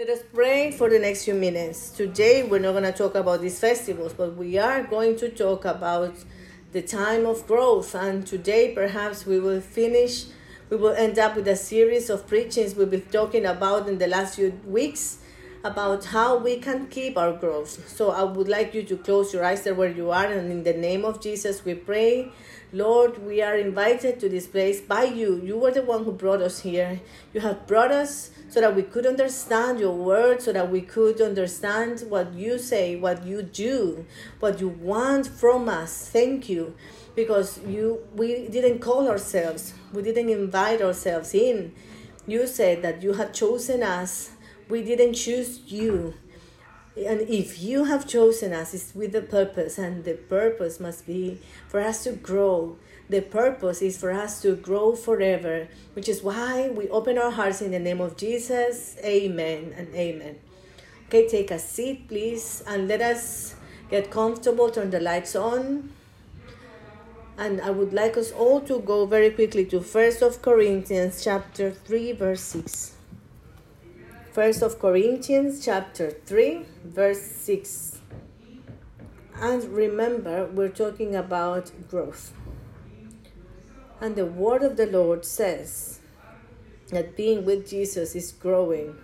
Let us pray for the next few minutes. Today, we're not going to talk about these festivals, but we are going to talk about the time of growth. And today, perhaps, we will finish, we will end up with a series of preachings we've been talking about in the last few weeks about how we can keep our growth. So, I would like you to close your eyes there where you are, and in the name of Jesus, we pray. Lord, we are invited to this place by you. You were the one who brought us here. You have brought us so that we could understand your word, so that we could understand what you say, what you do, what you want from us. Thank you. Because you we didn't call ourselves, we didn't invite ourselves in. You said that you had chosen us. We didn't choose you. And if you have chosen us, it's with a purpose, and the purpose must be for us to grow the purpose is for us to grow forever, which is why we open our hearts in the name of Jesus. Amen and amen. Okay, take a seat, please, and let us get comfortable. Turn the lights on. And I would like us all to go very quickly to First of Corinthians chapter 3 verse 6. First of Corinthians chapter 3 verse 6. And remember, we're talking about growth. And the word of the Lord says that being with Jesus is growing.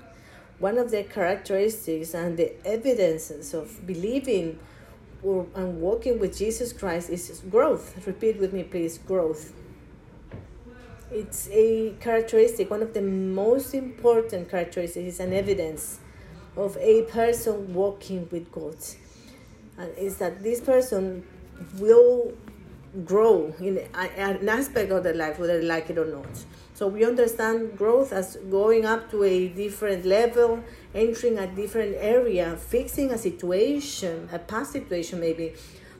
One of the characteristics and the evidences of believing or, and walking with Jesus Christ is growth. Repeat with me, please growth. It's a characteristic, one of the most important characteristics, is an mm. evidence of a person walking with God. And is that this person will grow in an aspect of their life, whether they like it or not. So we understand growth as going up to a different level, entering a different area, fixing a situation, a past situation maybe,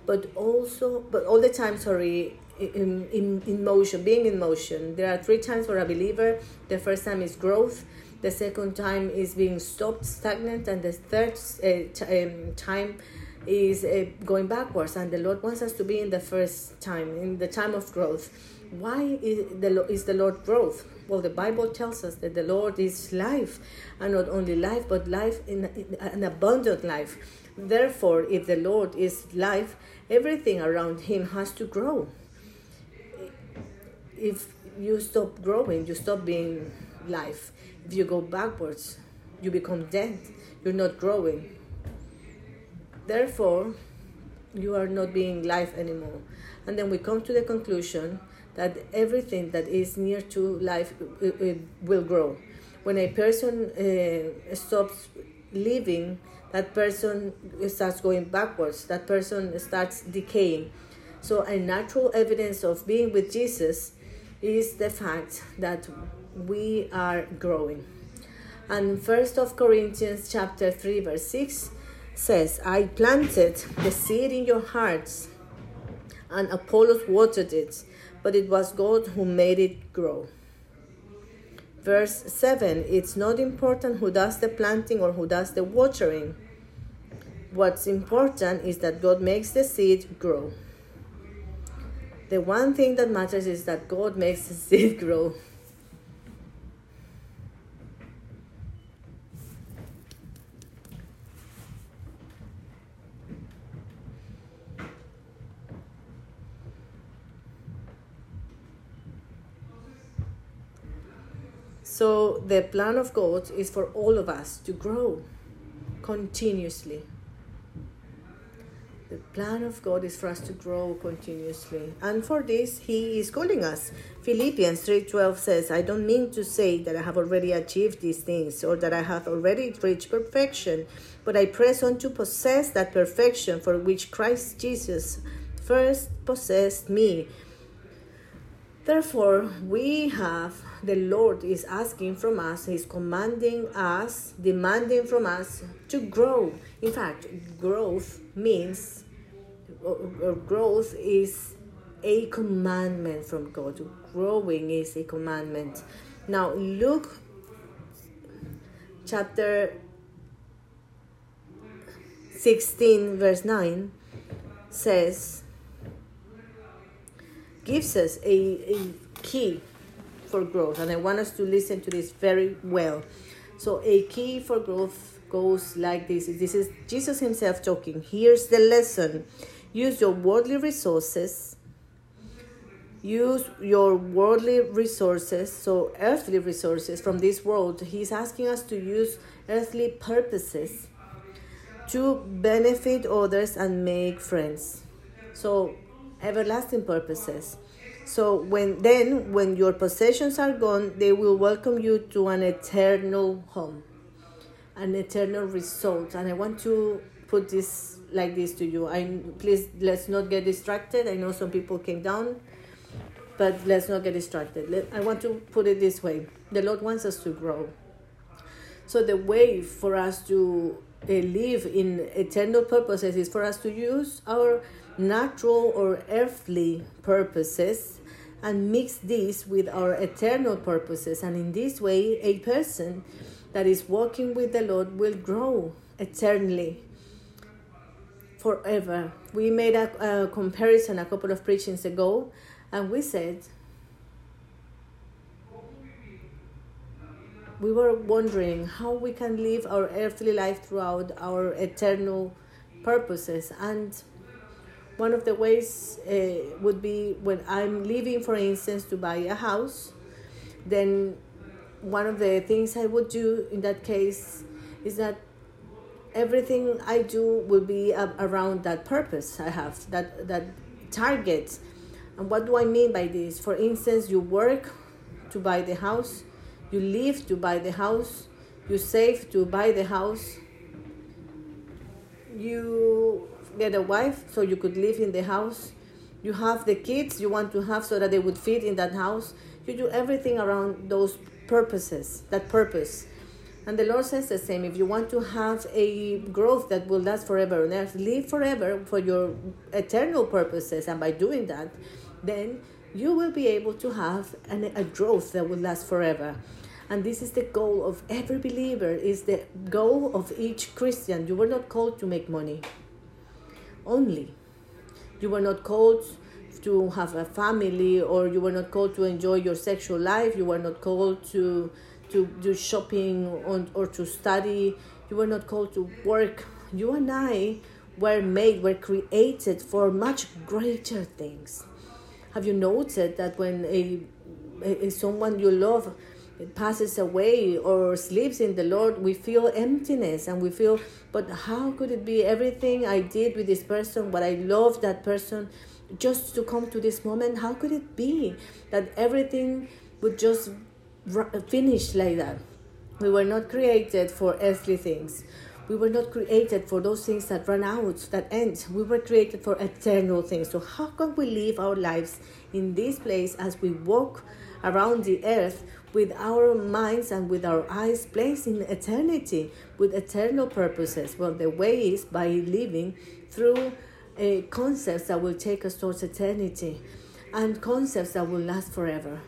but also, but all the time, sorry, in, in, in motion, being in motion. There are three times for a believer. The first time is growth. The second time is being stopped, stagnant, and the third uh, t- um, time is uh, going backwards and the lord wants us to be in the first time in the time of growth why is the, is the lord growth well the bible tells us that the lord is life and not only life but life in, in an abundant life therefore if the lord is life everything around him has to grow if you stop growing you stop being life if you go backwards you become dead you're not growing Therefore, you are not being life anymore. And then we come to the conclusion that everything that is near to life uh, uh, will grow. When a person uh, stops living, that person starts going backwards, that person starts decaying. So, a natural evidence of being with Jesus is the fact that we are growing. And first of Corinthians chapter 3 verse 6 says, I planted the seed in your hearts, and Apollos watered it, but it was God who made it grow. Verse 7 It's not important who does the planting or who does the watering. What's important is that God makes the seed grow. The one thing that matters is that God makes the seed grow. So the plan of God is for all of us to grow continuously. The plan of God is for us to grow continuously. And for this he is calling us. Philippians 3:12 says, "I don't mean to say that I have already achieved these things or that I have already reached perfection, but I press on to possess that perfection for which Christ Jesus first possessed me." Therefore, we have the Lord is asking from us, He's commanding us, demanding from us to grow. In fact, growth means, or growth is a commandment from God. Growing is a commandment. Now, Luke chapter 16, verse 9 says, gives us a, a key for growth. And I want us to listen to this very well. So a key for growth goes like this. This is Jesus himself talking. Here's the lesson. Use your worldly resources. Use your worldly resources, so earthly resources from this world. He's asking us to use earthly purposes to benefit others and make friends. So everlasting purposes. So when then when your possessions are gone, they will welcome you to an eternal home, an eternal result. And I want to put this like this to you. I please let's not get distracted. I know some people came down, but let's not get distracted. Let, I want to put it this way: the Lord wants us to grow. So the way for us to uh, live in eternal purposes is for us to use our natural or earthly purposes and mix these with our eternal purposes. And in this way, a person that is walking with the Lord will grow eternally forever. We made a, a comparison a couple of preachings ago, and we said we were wondering how we can live our earthly life throughout our eternal purposes and one of the ways uh, would be when i'm leaving for instance to buy a house then one of the things i would do in that case is that everything i do will be around that purpose i have that that target and what do i mean by this for instance you work to buy the house you live to buy the house. You save to buy the house. You get a wife so you could live in the house. You have the kids you want to have so that they would fit in that house. You do everything around those purposes, that purpose. And the Lord says the same. If you want to have a growth that will last forever on earth, live forever for your eternal purposes. And by doing that, then you will be able to have an, a growth that will last forever and this is the goal of every believer is the goal of each christian you were not called to make money only you were not called to have a family or you were not called to enjoy your sexual life you were not called to to do shopping on, or to study you were not called to work. You and i were made were created for much greater things. Have you noted that when a, a someone you love passes away or sleeps in the Lord, we feel emptiness and we feel, but how could it be? Everything I did with this person, what I love that person, just to come to this moment? How could it be that everything would just uh, finish like that? We were not created for earthly things. We were not created for those things that run out, that end. We were created for eternal things. So, how can we live our lives in this place as we walk around the earth with our minds and with our eyes placed in eternity, with eternal purposes? Well, the way is by living through uh, concepts that will take us towards eternity and concepts that will last forever,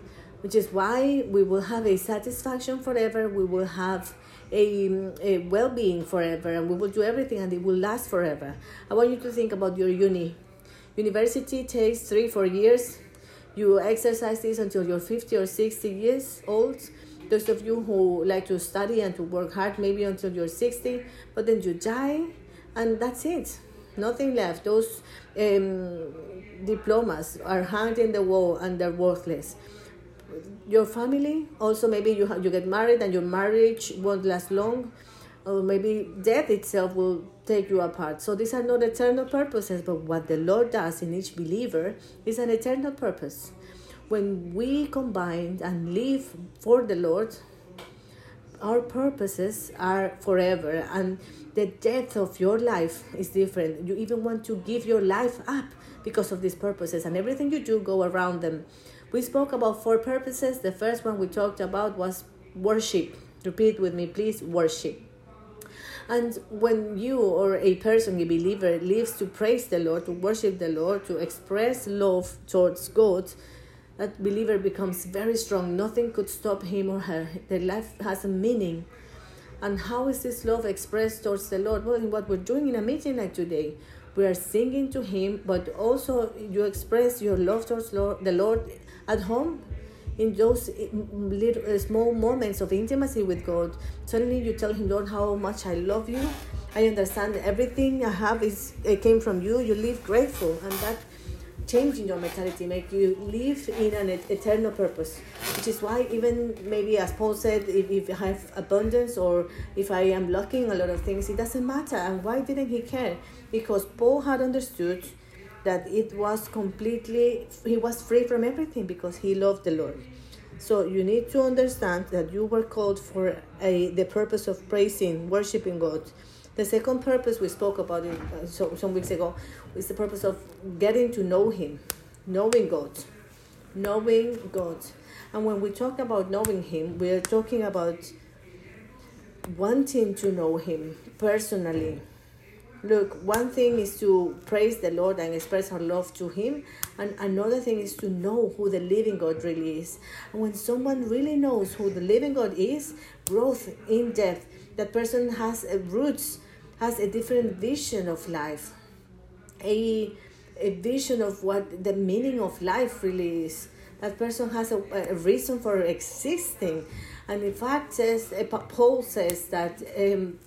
which is why we will have a satisfaction forever, we will have a, a well being forever, and we will do everything and it will last forever. I want you to think about your uni. University takes three, four years you exercise this until you're 50 or 60 years old. Those of you who like to study and to work hard, maybe until you're 60, but then you die and that's it. Nothing left. Those um, diplomas are hung in the wall and they're worthless. Your family, also maybe you, you get married and your marriage won't last long or maybe death itself will take you apart. So these are not eternal purposes, but what the Lord does in each believer is an eternal purpose. When we combine and live for the Lord, our purposes are forever and the depth of your life is different. You even want to give your life up because of these purposes and everything you do go around them. We spoke about four purposes. The first one we talked about was worship. Repeat with me, please worship and when you or a person, a believer, lives to praise the Lord, to worship the Lord, to express love towards God, that believer becomes very strong. Nothing could stop him or her. Their life has a meaning. And how is this love expressed towards the Lord? Well, in what we're doing in a meeting like today, we are singing to Him, but also you express your love towards Lord, the Lord at home in those little uh, small moments of intimacy with God, suddenly you tell Him, Lord, how much I love you. I understand everything I have is it came from you. You live grateful, and that change in your mentality make you live in an eternal purpose which is why even maybe as paul said if, if i have abundance or if i am lacking a lot of things it doesn't matter. And why didn't he care? Because paul had understood that it was completely he was free from everything because he loved the lord. So you need to understand that you were called for a the purpose of praising worshiping god the second purpose we spoke about it uh, so, some weeks ago is the purpose of getting to know Him, knowing God, knowing God. And when we talk about knowing Him, we are talking about wanting to know Him personally. Look, one thing is to praise the Lord and express our love to Him, and another thing is to know who the living God really is. And when someone really knows who the living God is, growth in depth, that person has roots has a different vision of life, a, a vision of what the meaning of life really is. That person has a, a reason for existing. And in fact, says, Paul says that um,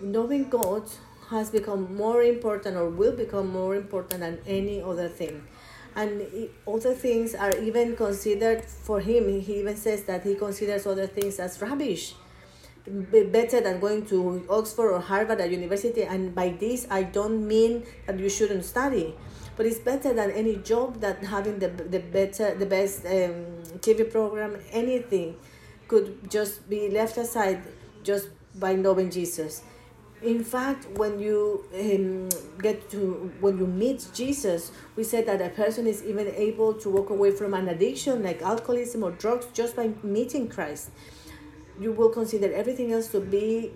knowing God has become more important or will become more important than any other thing. And other things are even considered for him. He even says that he considers other things as rubbish better than going to Oxford or Harvard at university. And by this, I don't mean that you shouldn't study, but it's better than any job that having the the better the best um, TV program, anything could just be left aside just by knowing Jesus. In fact, when you um, get to when you meet Jesus, we said that a person is even able to walk away from an addiction like alcoholism or drugs just by meeting Christ you will consider everything else to be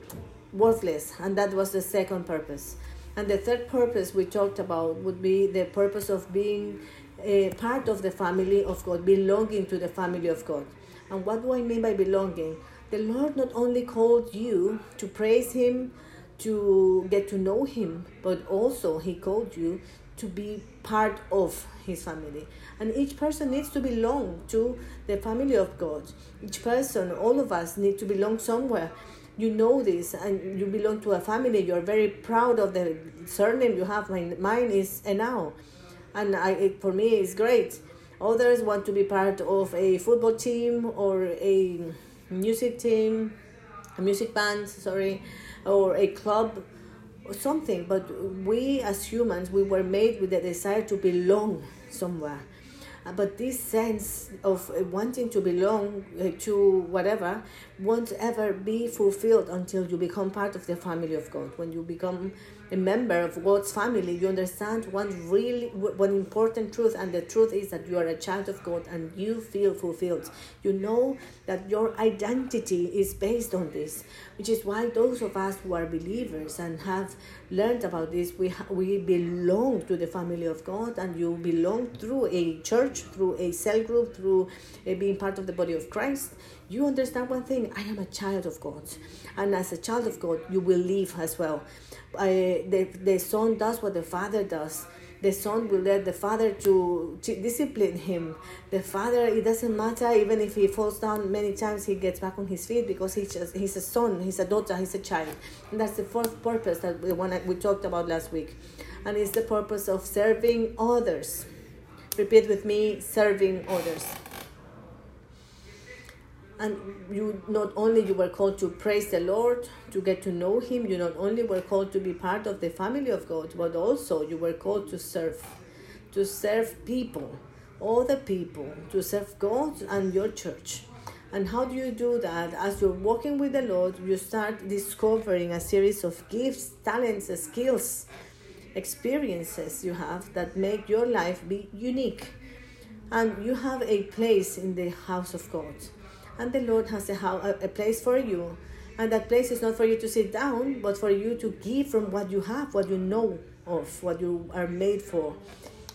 worthless and that was the second purpose. And the third purpose we talked about would be the purpose of being a part of the family of god belonging to the family of god. And what do i mean by belonging? The lord not only called you to praise him to get to know him but also he called you to be part of his family. And each person needs to belong to the family of God. Each person, all of us, need to belong somewhere. You know this, and you belong to a family. You are very proud of the surname you have. Mine is Henao, and I, it, for me, it's great. Others want to be part of a football team or a music team, a music band, sorry, or a club something but we as humans we were made with the desire to belong somewhere. Uh, but this sense of uh, wanting to belong uh, to whatever won't ever be fulfilled until you become part of the family of god. When you become a member of God's family, you understand one really one important truth, and the truth is that you are a child of God and you feel fulfilled. You know that your identity is based on this, which is why those of us who are believers and have learned about this, we we belong to the family of God, and you belong through a church, through a cell group, through a being part of the body of Christ you understand one thing I am a child of God. And as a child of God, you will live as well. I, the, the son does what the father does. The son will let the father to, to, discipline him. The father it doesn't matter even if he falls down many times he gets back on his feet because he's just, he's a son he's a daughter he's a child. And that's the fourth purpose that we, one we talked about last week. And it's the purpose of serving others. Repeat with me serving others and you not only you were called to praise the lord to get to know him you not only were called to be part of the family of god but also you were called to serve to serve people all the people to serve god and your church. And how do you do that? As you're walking with the lord you start discovering a series of gifts talents skills experiences you have that make your life be unique. And you have a place in the house of god and the Lord has a, a place for you. And that place is not for you to sit down, but for you to give from what you have, what you know of, what you are made for.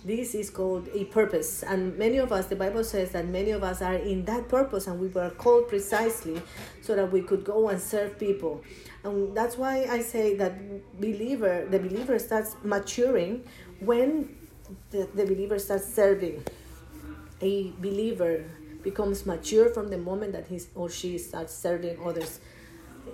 This is called a purpose. And many of us, the Bible says that many of us are in that purpose, and we were called precisely so that we could go and serve people. And that's why I say that believer, the believer starts maturing when the, the believer starts serving. A believer becomes mature from the moment that he or she starts serving others.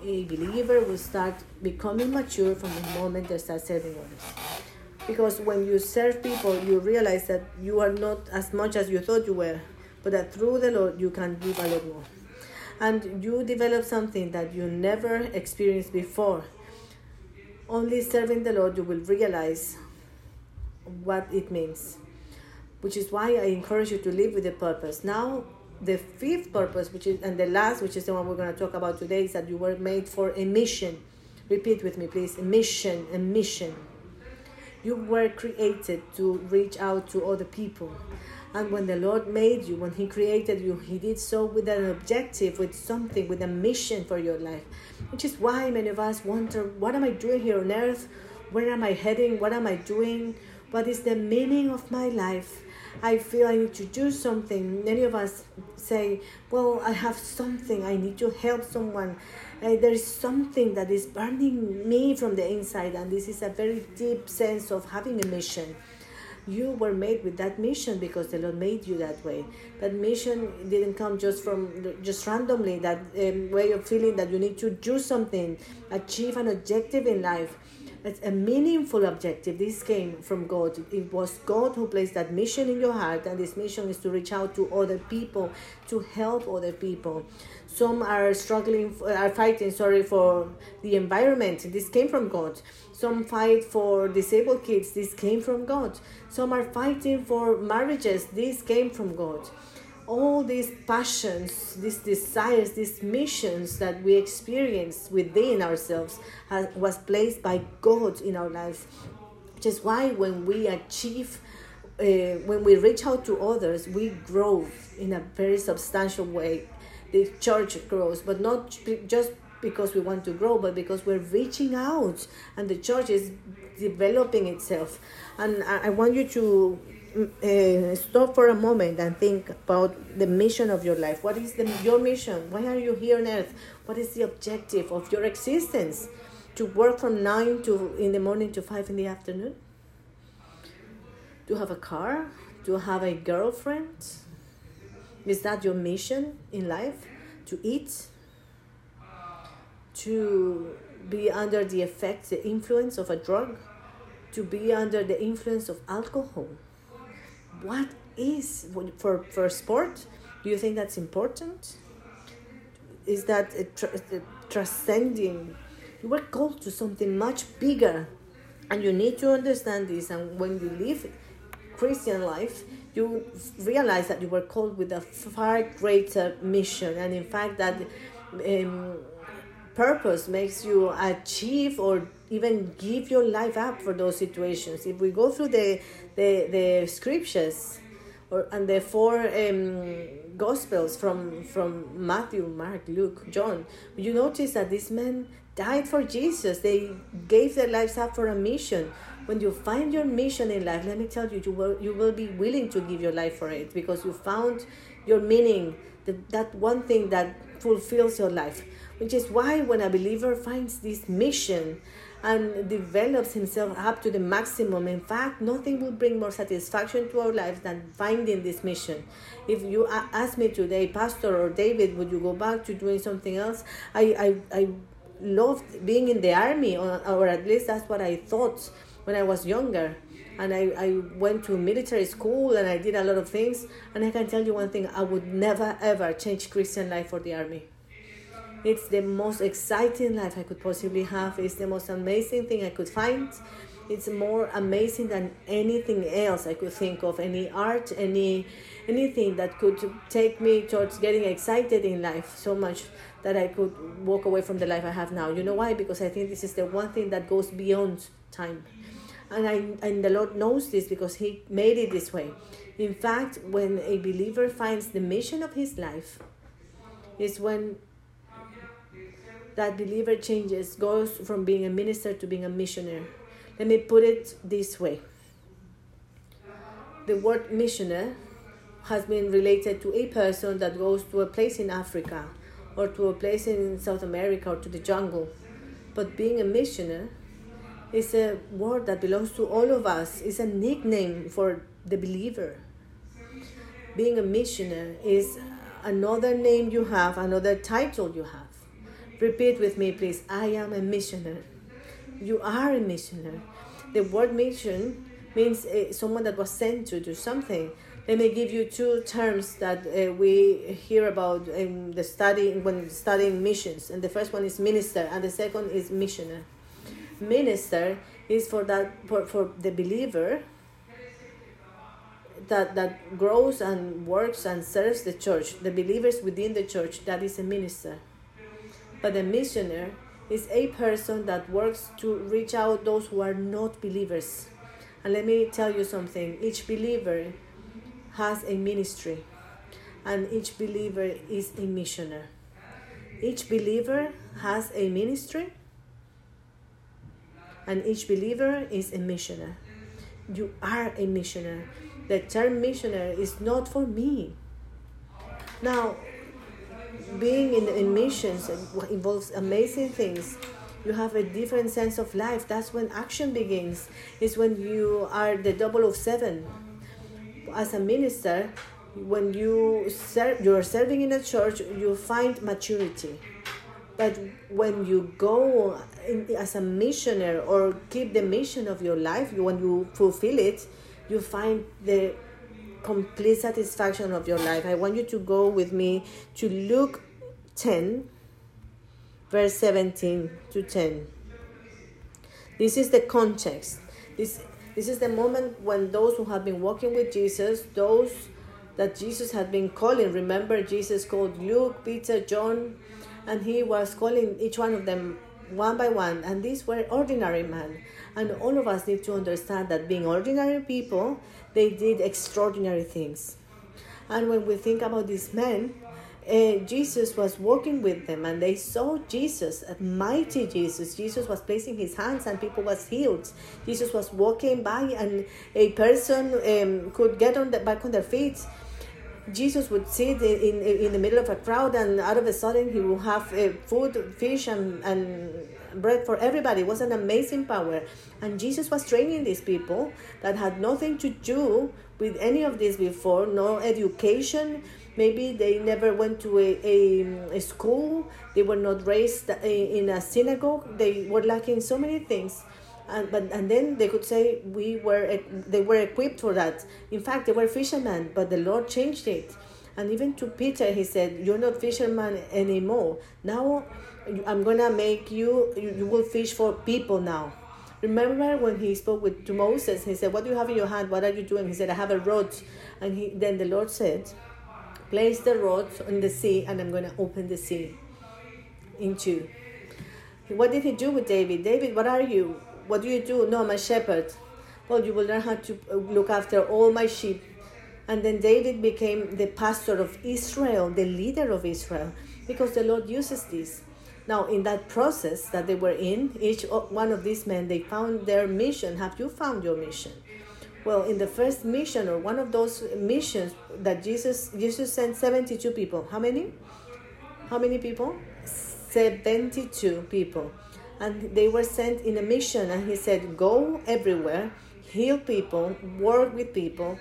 A believer will start becoming mature from the moment they start serving others. Because when you serve people, you realize that you are not as much as you thought you were, but that through the Lord you can give a lot more. And you develop something that you never experienced before. Only serving the Lord you will realize what it means. Which is why I encourage you to live with a purpose. Now, the fifth purpose, which is and the last, which is the one we're going to talk about today, is that you were made for a mission. Repeat with me, please. A mission, a mission. You were created to reach out to other people. And when the Lord made you, when He created you, He did so with an objective, with something, with a mission for your life. Which is why many of us wonder what am I doing here on earth? Where am I heading? What am I doing? What is the meaning of my life? I feel I need to do something. Many of us say, Well, I have something, I need to help someone. Uh, there is something that is burning me from the inside, and this is a very deep sense of having a mission. You were made with that mission because the Lord made you that way. That mission didn't come just from just randomly. That um, way of feeling that you need to do something, achieve an objective in life it's a meaningful objective. This came from God. It was God who placed that mission in your heart, and this mission is to reach out to other people, to help other people. Some are struggling, are fighting, sorry, for the environment. This came from God. Some fight for disabled kids. This came from God. Some are fighting for marriages. This came from God all these passions, these desires, these missions that we experience within ourselves has, was placed by God in our lives. Which is why when we achieve, uh, when we reach out to others, we grow in a very substantial way. The church grows, but not just because we want to grow, but because we're reaching out and the church is developing itself. And I, I want you to uh, stop for a moment and think about the mission of your life. What is the, your mission? Why are you here on earth? What is the objective of your existence? To work from nine to in the morning to five in the afternoon? To have a car? To have a girlfriend? Is that your mission in life? To eat? To be under the effect, the influence of a drug? To be under the influence of alcohol? What is for for sport do you think that's important? Is that transcending? You were called to something much bigger and you need to understand this and when you live christian life you realize that you were called with a far greater mission and in fact that um, purpose makes you achieve or even give your life up for those situations. If we go through the the, the scriptures or and the four um, gospels from from Matthew, Mark, Luke, John, you notice that these men died for Jesus. They gave their lives up for a mission. When you find your mission in life, let me tell you, you will you will be willing to give your life for it because you found your meaning, the, that one thing that fulfills your life which is why when a believer finds this mission and develops himself up to the maximum, in fact, nothing will bring more satisfaction to our lives than finding this mission. If you ask me today, Pastor or David, would you go back to doing something else? I, I, I loved being in the army, or, or at least that's what I thought when I was younger and I, I went to military school and I did a lot of things. And I can tell you one thing I would never ever change Christian life for the army. It's the most exciting life I could possibly have. It's the most amazing thing I could find. It's more amazing than anything else I could think of. Any art, any anything that could take me towards getting excited in life so much that I could walk away from the life I have now. You know why? Because I think this is the one thing that goes beyond time. And I and the Lord knows this because He made it this way. In fact, when a believer finds the mission of his life, is when that believer changes, goes from being a minister to being a missionary. Let me put it this way the word missionary has been related to a person that goes to a place in Africa or to a place in South America or to the jungle. But being a missionary is a word that belongs to all of us, it's a nickname for the believer. Being a missionary is another name you have, another title you have. Repeat with me, please. I am a missionary. You are a missionary. The word mission means uh, someone that was sent to do something. Let me give you two terms that uh, we hear about in the study when studying missions. And the first one is minister, and the second is missionary. Minister is for that for, for the believer that that grows and works and serves the church, the believers within the church. That is a minister. But a missionary is a person that works to reach out those who are not believers. And let me tell you something each believer has a ministry, and each believer is a missioner. Each believer has a ministry, and each believer is a missioner. You are a missioner. The term missioner is not for me. Now, being in, in missions involves amazing things you have a different sense of life. That's when action begins. Is when you are the double of seven. As a minister when you serve you're serving in a church you find maturity. But when you go in, as a missionary or keep the mission of your life when you fulfill it you find the complete satisfaction of your life. I want you to go with me to Luke 10, verse 17 to 10. This is the context. This, this is the moment when those who have been walking with Jesus, those that Jesus had been calling, remember, Jesus called Luke, Peter, John, and he was calling each one of them one by one, and these were ordinary men. And all of us need to understand that being ordinary people, they did extraordinary things. And when we think about these men, uh, Jesus was walking with them and they saw Jesus, a mighty Jesus. Jesus was placing his hands and people was healed. Jesus was walking by and a person um, could get on the, back on their feet Jesus would sit in, in, in the middle of a crowd and out of a sudden he would have uh, food, fish, and, and bread for everybody. It was an amazing power. And Jesus was training these people that had nothing to do with any of this before, no education. Maybe they never went to a, a, a school, they were not raised in a synagogue, they were lacking so many things. And but and then they could say we were they were equipped for that. In fact they were fishermen but the lord changed it. And even to peter he said you're not fisherman anymore. Now i'm gonna make you you will fish for people now remember when he spoke with to moses he said what do you have in your hand what are you doing he said i have a rod and he then the lord said place the rod on the sea and i'm gonna open the sea in two what did he do with david david what are you what do you do? No, I'm a shepherd. Well, you will learn how to uh, look after all my sheep. And then David became the pastor of Israel, the leader of Israel, because the Lord uses this. Now, in that process that they were in, each one of these men, they found their mission. Have you found your mission? Well, in the first mission or one of those missions that Jesus Jesus sent 72 people. How many? How many people? 72 people and they were sent in a mission and he said go everywhere heal people work with people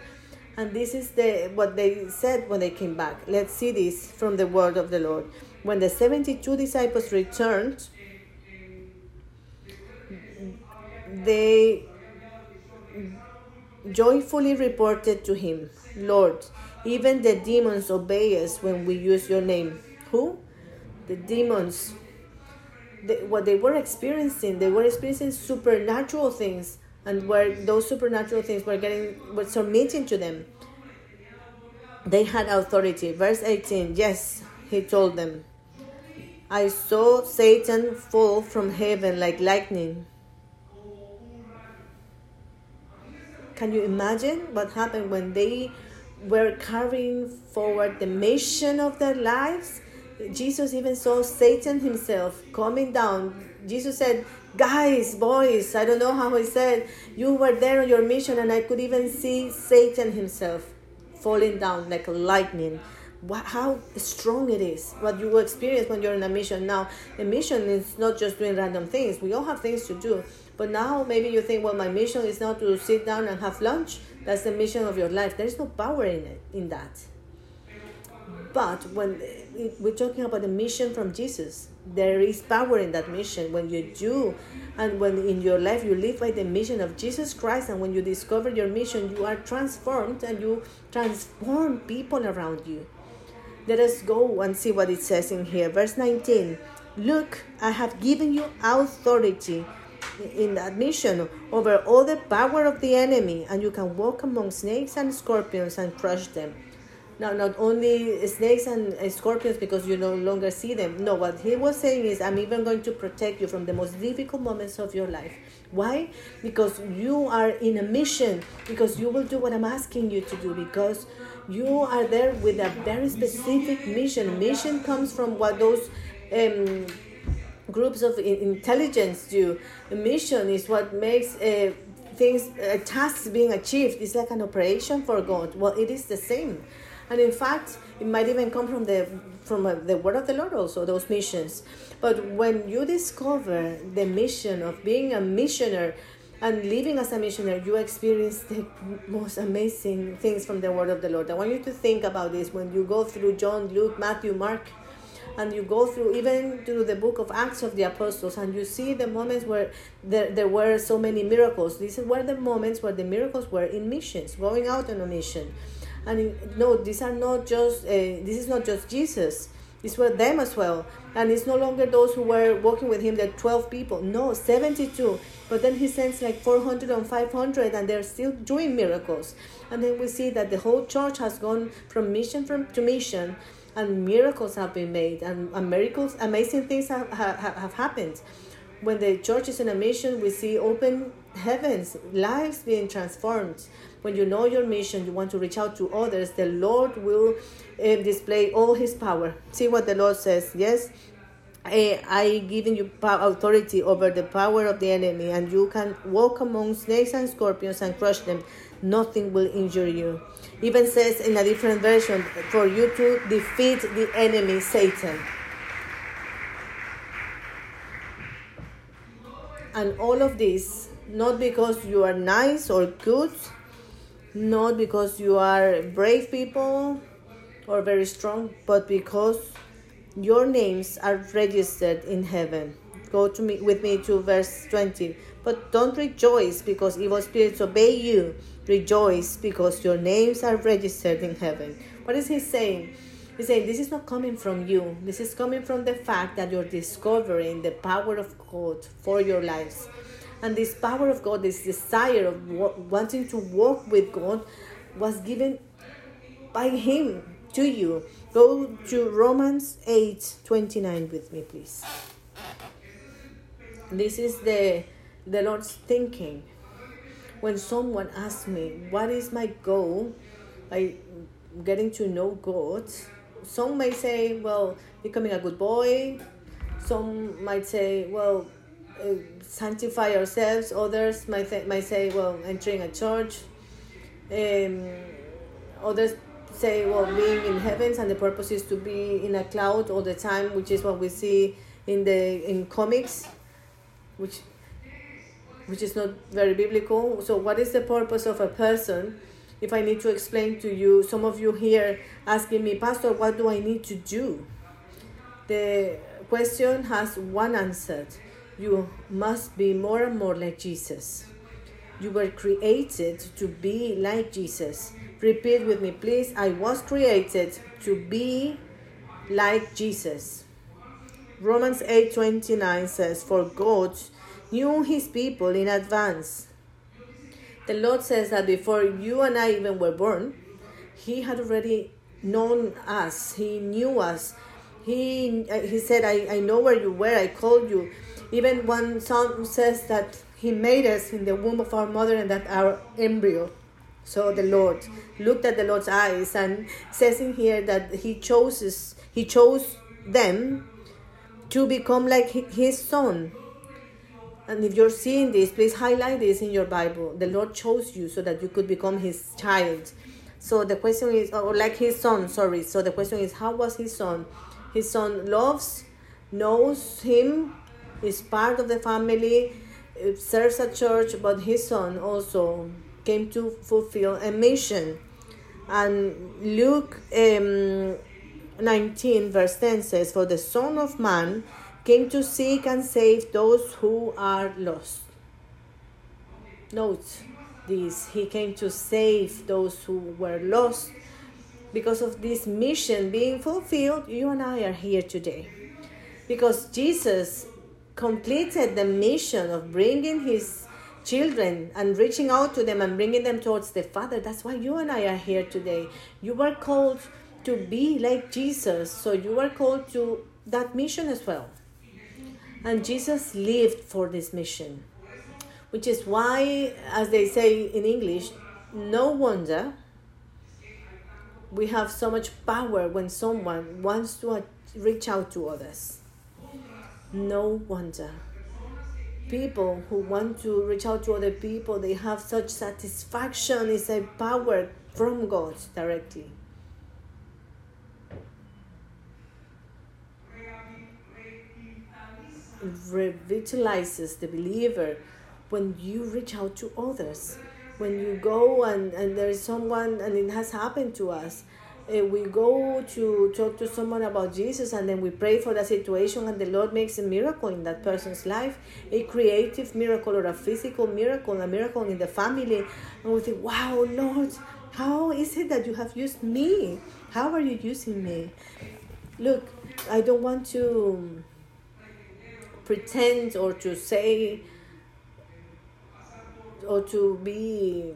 and this is the what they said when they came back let's see this from the word of the lord when the 72 disciples returned they joyfully reported to him lord even the demons obey us when we use your name who the demons what they were experiencing, they were experiencing supernatural things, and where those supernatural things were getting were submitting to them. They had authority. Verse 18, yes, he told them. I saw Satan fall from heaven like lightning. Can you imagine what happened when they were carrying forward the mission of their lives? Jesus even saw Satan himself coming down. Jesus said, Guys, boys, I don't know how he said, you were there on your mission, and I could even see Satan himself falling down like lightning. What, how strong it is, what you will experience when you're in a mission. Now, a mission is not just doing random things, we all have things to do. But now maybe you think, well, my mission is not to sit down and have lunch. That's the mission of your life. There is no power in it, in that But when we're talking about the mission from Jesus, there is power in that mission when you do and when in your life you live by the mission of Jesus Christ and when you discover your mission you are transformed and you transform people around you let us go and see what it says in here verse 19 look i have given you authority in that mission over all the power of the enemy and you can walk among snakes and scorpions and crush them now, not only snakes and uh, scorpions because you no longer see them. No, what he was saying is, I'm even going to protect you from the most difficult moments of your life. Why? Because you are in a mission, because you will do what I'm asking you to do, because you are there with a very specific mission. Mission comes from what those um, groups of intelligence do. A mission is what makes uh, things, uh, tasks being achieved. It's like an operation for God. Well, it is the same and in fact it might even come from the from uh, the word of the lord also those missions but when you discover the mission of being a missioner and living as a missionary, you experience the most amazing things from the word of the Lord. I want you to think about this. When you go through John, Luke, Matthew, Mark, and you go through even through the book of Acts of the Apostles, and you see the moments where there, there were so many miracles. These were the moments where the miracles were in missions, going out on a mission. And no these are not just uh, this is not just jesus. It's for them as well. And it's no longer those who were working with him the 12 people. No 72 but then he sends like 400 and 500 and they're still doing miracles and then we see that the whole church has gone from mission from, to mission and miracles have been made and, and miracles amazing things have, have, have happened when the church is in a mission we see open heavens lives being transformed when you know your mission, you want to reach out to others, the Lord will uh, display all His power. See what the Lord says. Yes, I, given you authority over the power of the enemy, and you can walk among snakes and scorpions and crush them. Nothing will injure you. Even says in a different version, for you to defeat the enemy, Satan. And all of this, not because you are nice or good, not because you are brave people or very strong, but because your names are registered in heaven. Go to me with me to verse 20. But don't rejoice because evil spirits obey you. Rejoice because your names are registered in heaven. What is he saying? He's saying this is not coming from you. This is coming from the fact that you're discovering the power of God for your lives and this power of God, this desire of wanting to walk with God, was given by Him to you. Go to Romans 8 29 with me, please. This is the, the Lord's thinking. When someone asks me, What is my goal by getting to know God? Some may say, Well, becoming a good boy. Some might say, Well, uh, sanctify ourselves. Others might, th- might say, well, entering a church. Um, others say, well, being in heavens, and the purpose is to be in a cloud all the time, which is what we see in the in comics, which which is not very biblical. So, what is the purpose of a person? If I need to explain to you, some of you here asking me, Pastor, what do I need to do? The question has one answer you must be more and more like Jesus. You were created to be like Jesus. Repeat with me, please. I was created to be like Jesus. Romans 8:29 says, "For God knew his people in advance." The Lord says that before you and I even were born, he had already known us. He knew us. He uh, he said, I, I know where you were. I called you. Even one psalm says that He made us in the womb of our mother and that our embryo. So the Lord looked at the Lord's eyes and says in here that He chose He chose them to become like His Son. And if you're seeing this, please highlight this in your Bible. The Lord chose you so that you could become His child. So the question is, or like His Son, sorry. So the question is, how was His Son? His Son loves, knows Him, is part of the family, serves a church, but his son also came to fulfill a mission. And Luke um, 19, verse 10 says, For the Son of Man came to seek and save those who are lost. Note this He came to save those who were lost. Because of this mission being fulfilled, you and I are here today. Because Jesus completed the mission of bringing His children and reaching out to them and bringing them towards the Father. That's why you and I are here today. You were called to be like Jesus, so you were called to that mission as well. And Jesus lived for this mission, which is why, as they say in English, no wonder we have so much power when someone wants to reach out to others. No wonder people who want to reach out to other people, they have such satisfaction, it's a power from God directly. revitalizes the believer when you reach out to others when you go and, and there is someone and it has happened to us Uh, we go to talk to someone about Jesus and then we pray for that situation and the Lord makes a miracle in that person's life, a creative miracle or a physical miracle, a miracle in the family. And we think, wow, Lord, how is it that you have used me? How are you using me? Look, I don't want to pretend or to say or to be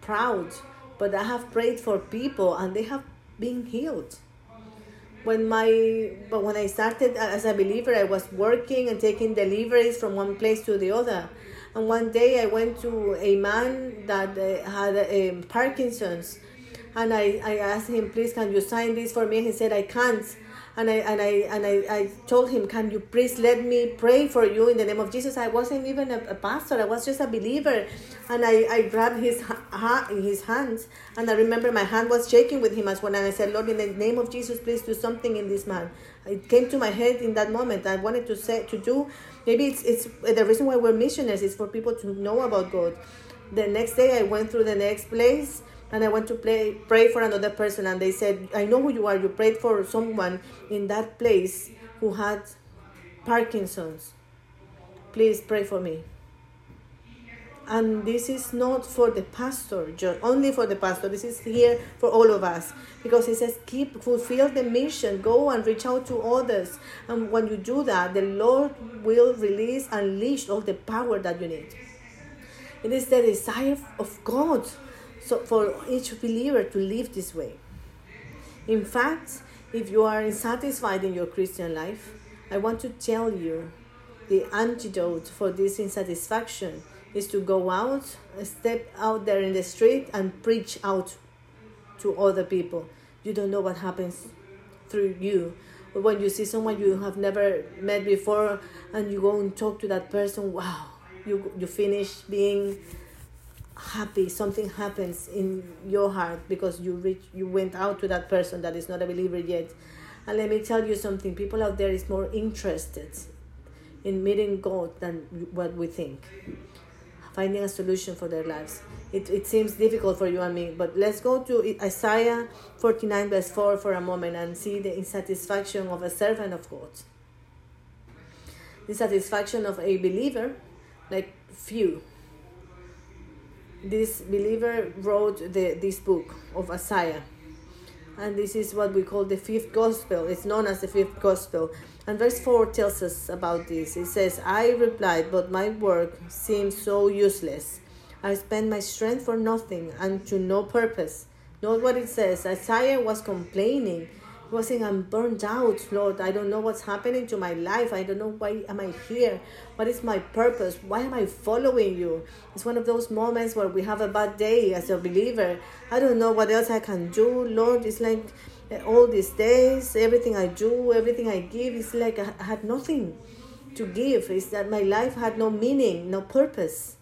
proud but I have prayed for people and they have been healed. When my but when I started as a believer, I was working and taking deliveries from one place to the other. And one day I went to a man that uh, had um, Parkinson's, and I, I asked him, please, can you sign this for me? He said, I can't and I and I and I, I told him, Can you please let me pray for you in the name of Jesus? I wasn't even a, a pastor, I was just a believer. And I, I grabbed his ha, his hands and I remember my hand was shaking with him as well. And I said, Lord, in the name of Jesus, please do something in this man. It came to my head in that moment. I wanted to say to do maybe it's it's the reason why we're missionaries is for people to know about God. The next day I went through the next place and I went to play, pray for another person, and they said, I know who you are. You prayed for someone in that place who had Parkinson's. Please pray for me. And this is not for the pastor, just only for the pastor. This is here for all of us. Because he says, keep, fulfill the mission, go and reach out to others. And when you do that, the Lord will release, unleash all the power that you need. It is the desire of God so for each believer to live this way. In fact, if you are unsatisfied in your Christian life, I want to tell you the antidote for this insatisfaction is to go out, step out there in the street, and preach out to other people. You don't know what happens through you. When you see someone you have never met before and you go and talk to that person, wow, you, you finish being happy something happens in your heart because you reach you went out to that person that is not a believer yet. And let me tell you something people out there is more interested in meeting god than what we think. Finding a solution for their lives. It, it seems difficult for you and me but let's go to isaiah 49 verse 4 for a moment and see the insatisfaction of a servant of god. The satisfaction of a believer like few this believer wrote the, this book of Isaiah. And this is what we call the fifth gospel. It's known as the fifth gospel. And verse 4 tells us about this. It says, I replied, but my work seems so useless. I spend my strength for nothing and to no purpose. Note what it says. Isaiah was complaining was saying, I'm burned out, Lord. I don't know what's happening to my life. I don't know why am I here. What is my purpose? Why am I following you? It's one of those moments where we have a bad day as a believer. I don't know what else I can do, Lord. It's like eh, all these days, everything I do, everything I give, it's like I had nothing to give. It's that my life had no meaning, no purpose.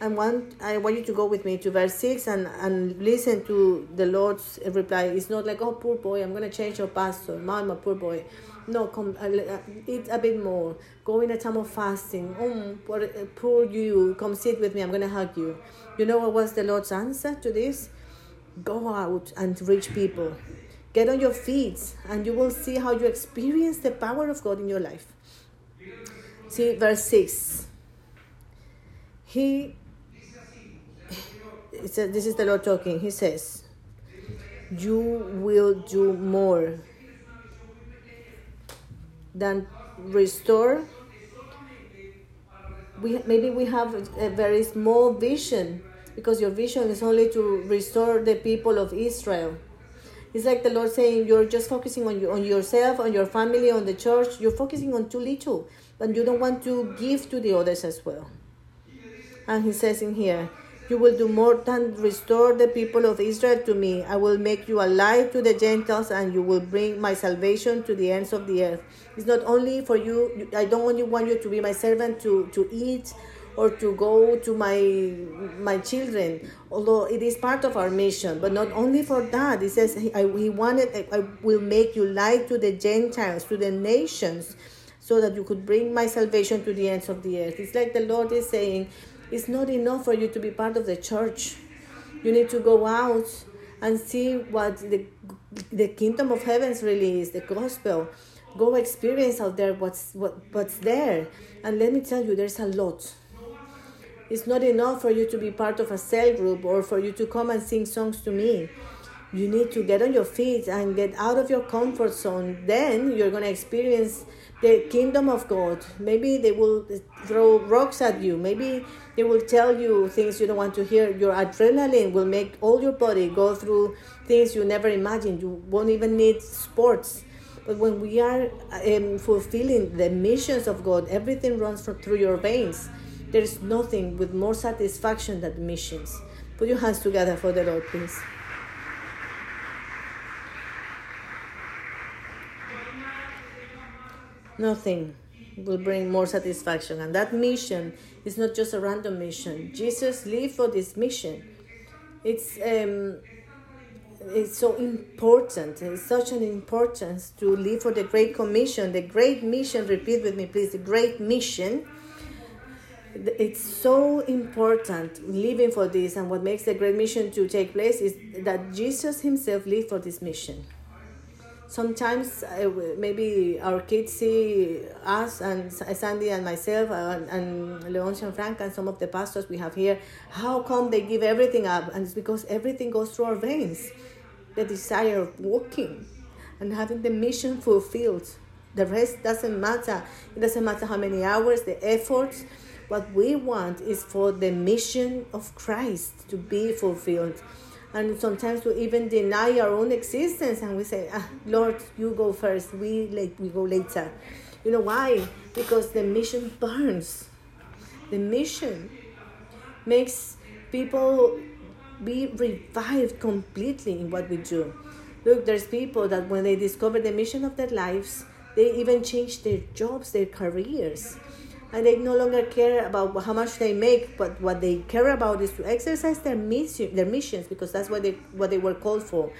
I want I want you to go with me to verse six and and listen to the Lord's reply. It's not like oh poor boy, I'm gonna change your pastor, mama poor boy. No, come uh, uh, eat a bit more. Go in a time of fasting. Oh, poor, uh, poor you, come sit with me. I'm gonna hug you. You know what was the Lord's answer to this? Go out and reach people get on your feet and you will see how you experience the power of God in your life. See, verse 6. He, says, this is the Lord talking. He says, You will do more than restore. We, maybe we have a very small vision because your vision is only to restore the people of Israel. It's like the Lord saying, You're just focusing on, you, on yourself, on your family, on the church. You're focusing on too little, but you don't want to give to the others as well. And He says in here, You will do more than restore the people of Israel to me. I will make you a alive to the Gentiles, and you will bring my salvation to the ends of the earth. It's not only for you, I don't only want you to be my servant to, to eat or to go to my my children although it is part of our mission but not only for that he says he, I, he wanted I will make you light to the gentiles to the nations so that you could bring my salvation to the ends of the earth it's like the lord is saying it's not enough for you to be part of the church you need to go out and see what the the kingdom of heavens really is the gospel go experience out there what's what, what's there and let me tell you there's a lot it's not enough for you to be part of a cell group or for you to come and sing songs to me. You need to get on your feet and get out of your comfort zone. Then you're going to experience the kingdom of God. Maybe they will throw rocks at you. Maybe they will tell you things you don't want to hear. Your adrenaline will make all your body go through things you never imagined. You won't even need sports. But when we are um, fulfilling the missions of God, everything runs through your veins. There is nothing with more satisfaction than missions. Put your hands together for the Lord, please. Nothing will bring more satisfaction. And that mission is not just a random mission. Jesus lived for this mission. It's um, it's so important. It's such an importance to live for the Great Commission. The Great Mission, repeat with me, please. The Great Mission it's so important living for this and what makes the great mission to take place is that jesus himself lived for this mission sometimes maybe our kids see us and sandy and myself and, and leoncio and frank and some of the pastors we have here how come they give everything up? And it's because everything goes through our veins. The desire of walking and having the mission fulfilled. The rest doesn't matter. It doesn't matter how many hours the efforts. What we want is for the mission of Christ to be fulfilled. And sometimes we even deny our own existence and we say, ah, Lord, you go first, we, late, we go later. You know why? Because the mission burns. The mission makes people be revived completely in what we do. Look, there's people that when they discover the mission of their lives, they even change their jobs, their careers and they no longer care about how much they make but what they care about is to exercise their mission their missions because that's what they what they were called for.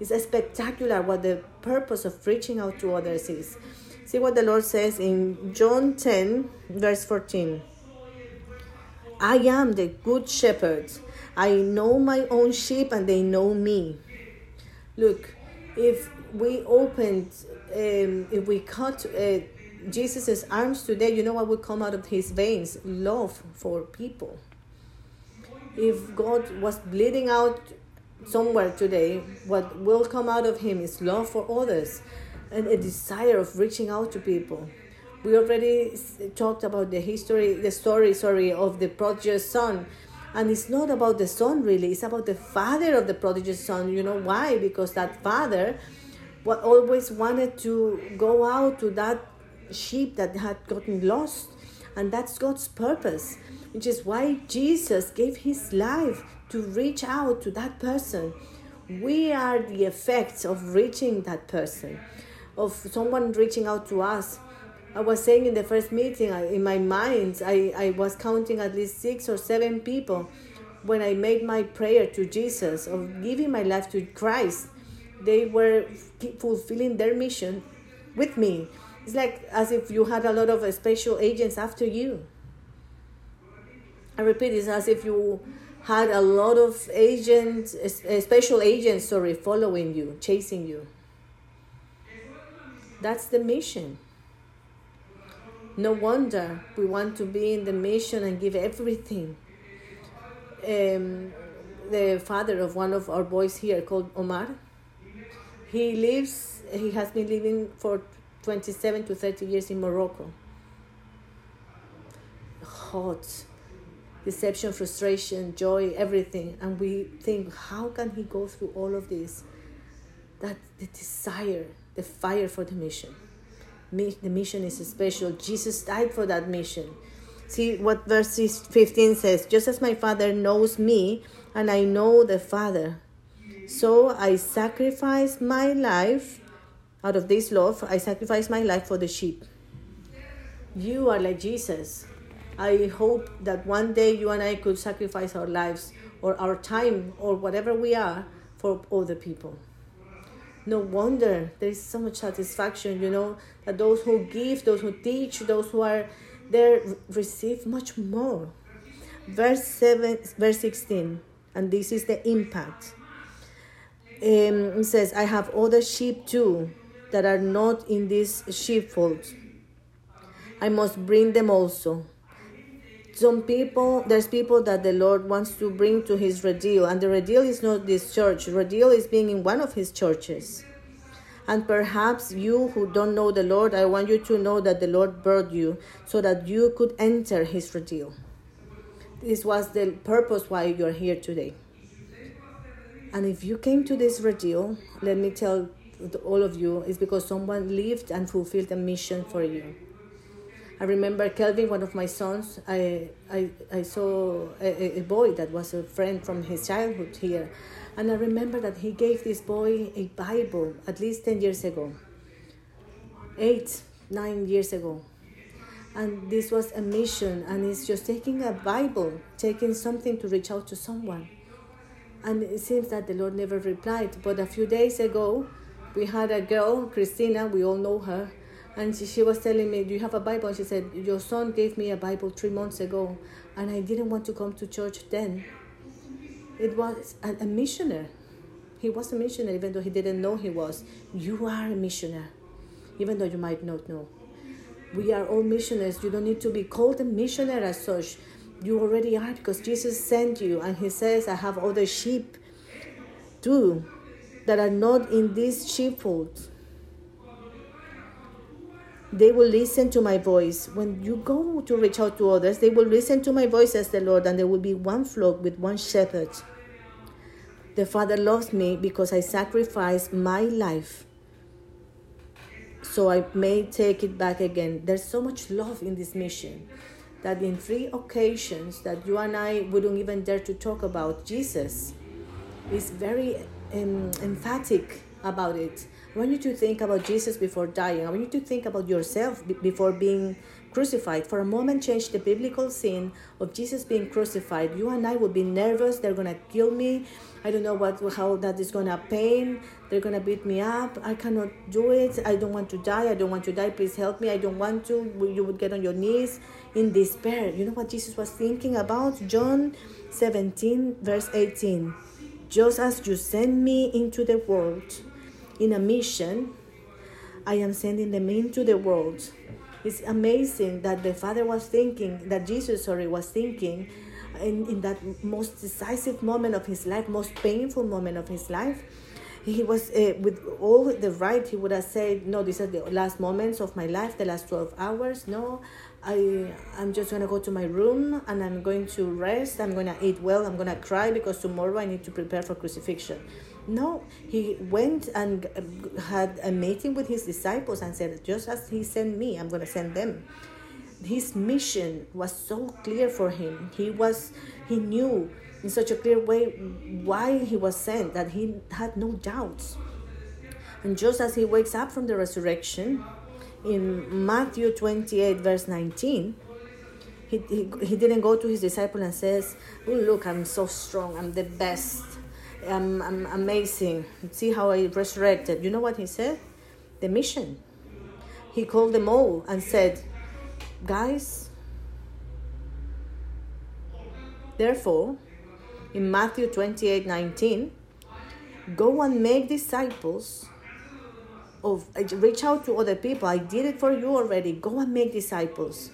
It's spectacular what the purpose of reaching out to others is. See what the lord says in john 10 verse 14 i am the good shepherd. I know my own sheep and they know me. Look if we opened um, if we cut uh, Jesus' arms today, you know what will come out of his veins? Love for people. If God was bleeding out somewhere today, what will come out of him is love for others and a desire of reaching out to people. We already talked about the history, the story, sorry, of the prodigal son. And it's not about the son really, it's about the father of the prodigal son. You know why? Because that father what always wanted to go out to that sheep that had gotten lost. And that's God's purpose, which is why Jesus gave his life to reach out to that person. We are the effects of reaching that person, of someone reaching out to us. I was saying in the first meeting, in my mind, I, I was counting at least six or seven people when I made my prayer to Jesus of giving my life to Christ. They were fulfilling their mission with me it's like as if you had a lot of uh, special agents after you. I repeat, it's as if you had a lot of agents, uh, uh, special agents, sorry, following you, chasing you. That's the mission. No wonder we want to be in the mission and give everything. Um, the father of one of our boys here, called Omar, he lives, he has been living for 27 to 30 years in Morocco. Hot, deception, frustration, joy, everything. And we think, how can he go through all of this? That the desire, the fire for the mission. The mission is special. Jesus died for that mission. See what verse 15 says Just as my Father knows me, and I know the Father, so I sacrifice my life out of this love. I sacrifice my life for the sheep. You are like Jesus. I hope that one day you and I could sacrifice our lives or our time or whatever we are for other people. No wonder there is so much satisfaction, you know, that those who give, those who teach, those who are there receive much more. Verse 7, verse 16, and this is the impact. Um, it says, I have other sheep too that are not in this sheepfold. I must bring them also. Some people there's people that the lord wants to bring to his redil and the redil is not this church. Redil is being in one of his churches. And perhaps you who don't know the lord i want you to know that the lord brought you so that you could enter his redil this was the purpose why you're here today. And if you came to this redil let me tell all of you is because someone lived and fulfilled a mission for you I remember Kelvin, one of my sons, I, I, I saw a, a boy that was a friend from his childhood here. And I remember that he gave this boy a Bible at least 10 years ago, eight, nine years ago. And this was a mission, and it's just taking a Bible, taking something to reach out to someone. And it seems that the Lord never replied. But a few days ago, we had a girl, Christina, we all know her and she, was telling me, Do you have a Bible? And she said, Your son gave me a Bible three months ago, and I didn't want to come to church then. It was a, a missionary. He was a missionary, even though he didn't know he was. You are a missionary, even though you might not know. We are all missionaries. You don't need to be called a missionary as such. You already are because Jesus sent you, and He says, I have other sheep too that are not in this sheepfold they will listen to my voice. When you go to reach out to others, they will listen to my voice as the Lord, and there will be one flock with one shepherd. The Father loves me because I sacrificed my life so I may take it back again. There's so much love in this mission that in three occasions that you and I wouldn't even dare to talk about, Jesus is very emphatic about it. I want you to think about Jesus before dying. I want you to think about yourself before being crucified. For a moment, change the biblical scene of Jesus being crucified. You and I will be nervous. They're gonna kill me. I don't know what how that is gonna pain. They're gonna beat me up. I cannot do it. I don't want to die. I don't want to die. Please help me. I don't want to. You would get on your knees in despair. You know what Jesus was thinking about? John 17, verse 18. Just as you send me into the world in a mission, I am sending them into the world. It's amazing that the Father was thinking, that Jesus, sorry, was thinking in, in that most decisive moment of his life, most painful moment of his life. He was, uh, with all the right, he would have said, No, these are the last moments of my life, the last 12 hours. No, I, I'm just to go to my room and I'm going to rest. I'm to eat well. I'm to cry because tomorrow I need to prepare for crucifixion. No, he went and had a meeting with his disciples and said, Just as he sent me, I'm to send them. His mission was so clear for him. He was, he knew in such a clear way why he was sent that he had no doubts. And just as he wakes up from the resurrection, in Matthew 28, verse 19, he, he, he didn't go to his disciple and says, oh, look, I'm so strong, I'm the best I'm, I'm amazing. See how I resurrected. You know what he said? The mission. He called them all and said, Guys, therefore, in Matthew 28 19, go and make disciples of reach out to other people. I did it for you already. Go and make disciples.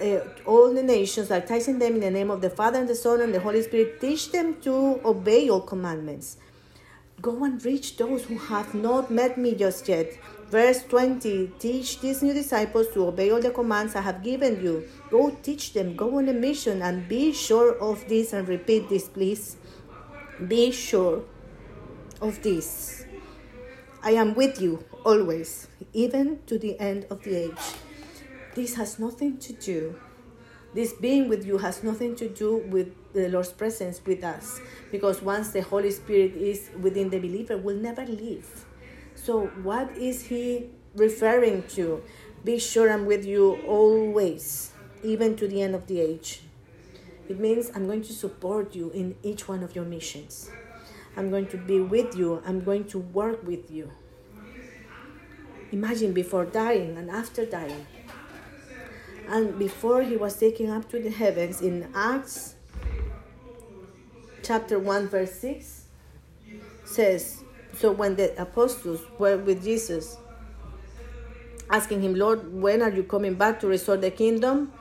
Uh, all the nations, baptizing them in the name of the Father and the Son and the Holy Spirit. Teach them to obey your commandments. Go and reach those who have not met me just yet. Verse 20 Teach these new disciples to obey all the commands I have given you. Go teach them, go on a mission, and be sure of this. And repeat this, please. Be sure of this. I am with you always, even to the end of the age. This has nothing to do, this being with you has nothing to do with the Lord's presence with us. Because once the Holy Spirit is within the believer, will never leave. So, what is He referring to? Be sure I'm with you always, even to the end of the age. It means I'm going to support you in each one of your missions. I'm going to be with you. I'm going to work with you. Imagine before dying and after dying. And before he was taken up to the heavens in Acts chapter 1, verse 6 says, So when the apostles were with Jesus, asking him, Lord, when are you coming back to restore the kingdom?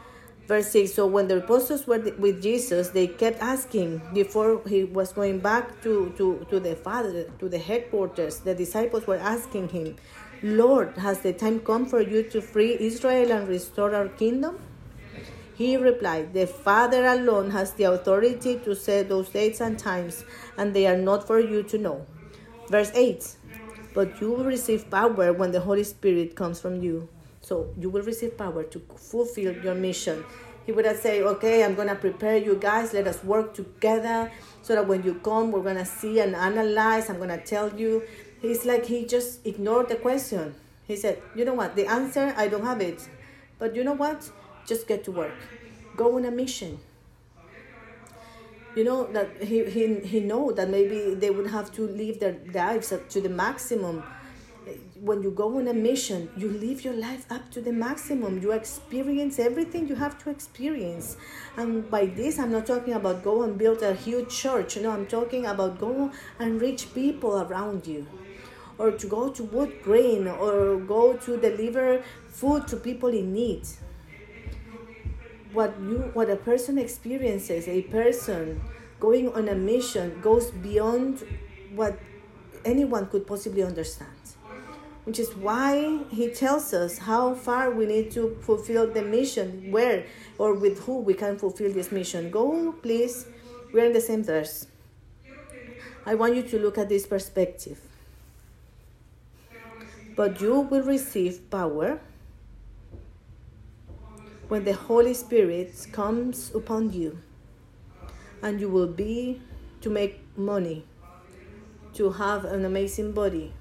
Verse 6 So when the apostles were with Jesus, they kept asking before he was going back to, to, to the Father, to the headquarters. The disciples were asking him, Lord, has the time come for you to free Israel and restore our kingdom? He replied, The Father alone has the authority to set those dates and times, and they are not for you to know. Verse 8 But you will receive power when the Holy Spirit comes from you. So you will receive power to fulfill your mission. He would have said, Okay, I'm going to prepare you guys. Let us work together so that when you come, we're going to see and analyze. I'm going to tell you He's like he just ignored the question. He said, "You know what? The answer I don't have it, but you know what? Just get to work. Go on a mission." You know that he he he know that maybe they would have to live their lives to the maximum. When you go on a mission, you live your life up to the maximum. You experience everything you have to experience. And by this, I'm not talking about go and build a huge church. No, I'm talking about go and reach people around you or to go to wood grain or go to deliver food to people in need what you what a person experiences a person going on a mission goes beyond what anyone could possibly understand which is why he tells us how far we need to fulfill the mission where or with who we can fulfill this mission. Go please. We're in the same verse. I want you to look at this perspective. But you will receive power when the Holy Spirit comes upon you, and you will be to make money, to have an amazing body,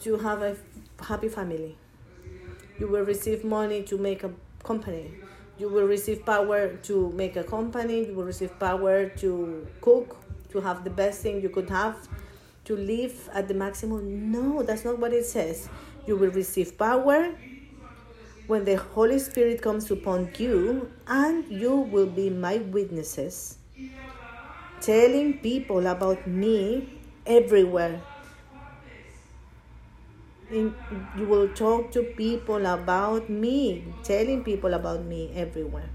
to have a happy family. You will receive money to make a company. You will receive power to make a company. You will receive power to cook, to have the best thing you could have to live at the maximum. No, that's not what it says. You will receive power when the Holy Spirit comes upon you, and you will be my witnesses, telling people about me everywhere. In, you will talk to people about me, telling people about me everywhere.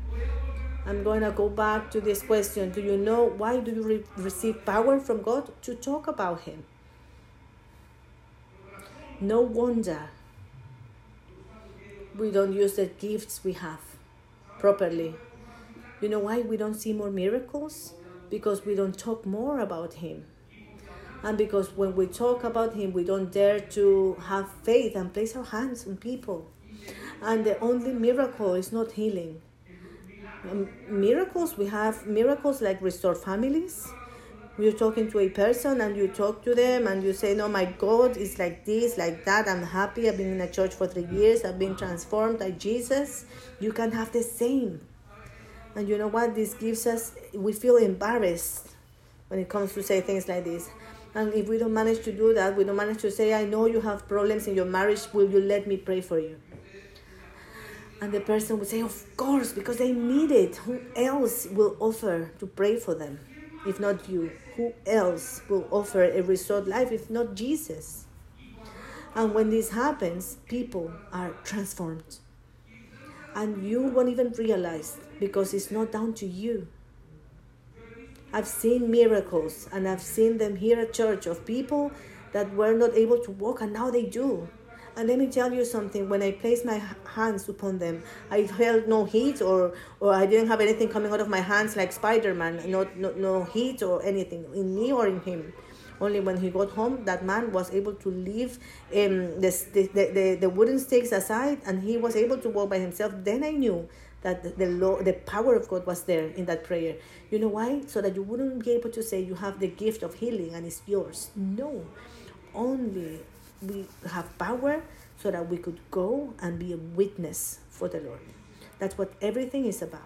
I'm going to go back to this question. Do you know why do you re- receive power from God? To talk about Him. No wonder we don't use the gifts we have properly. You know why we don't see more miracles? Because we don't talk more about Him. And because when we talk about Him, we don't dare to have faith and place our hands on people. And the only miracle is not healing, um, miracles we have miracles like restore families. You're talking to a person and you talk to them and you say no my god is like this like that. I'm happy. I've been in a church for three years. I've been transformed by jesus. You can have the same. And you know what? This gives us we feel embarrassed when it comes to say things like this and if we don't manage to do that we don't manage to say i know you have problems in your marriage will you let me pray for you and the person would say, Of course, because they need it. Who else will offer to pray for them if not you? Who else will offer a restored life if not Jesus? And when this happens, people are transformed. And you won't even realize because it's not down to you. I've seen miracles and I've seen them here at church of people that were not able to walk and now they do. And let me tell you something when I placed my hands upon them, I felt no heat or, or I didn't have anything coming out of my hands like Spider Man, no, no, no heat or anything in me or in him. Only when he got home, that man was able to leave um, the, the, the, the wooden stakes aside and he was able to walk by himself. Then I knew that the, Lord, the power of God was there in that prayer. You know why? So that you wouldn't be able to say you have the gift of healing and it's yours. No. Only we have power so that we could go and be a witness for the Lord. That's what everything is about.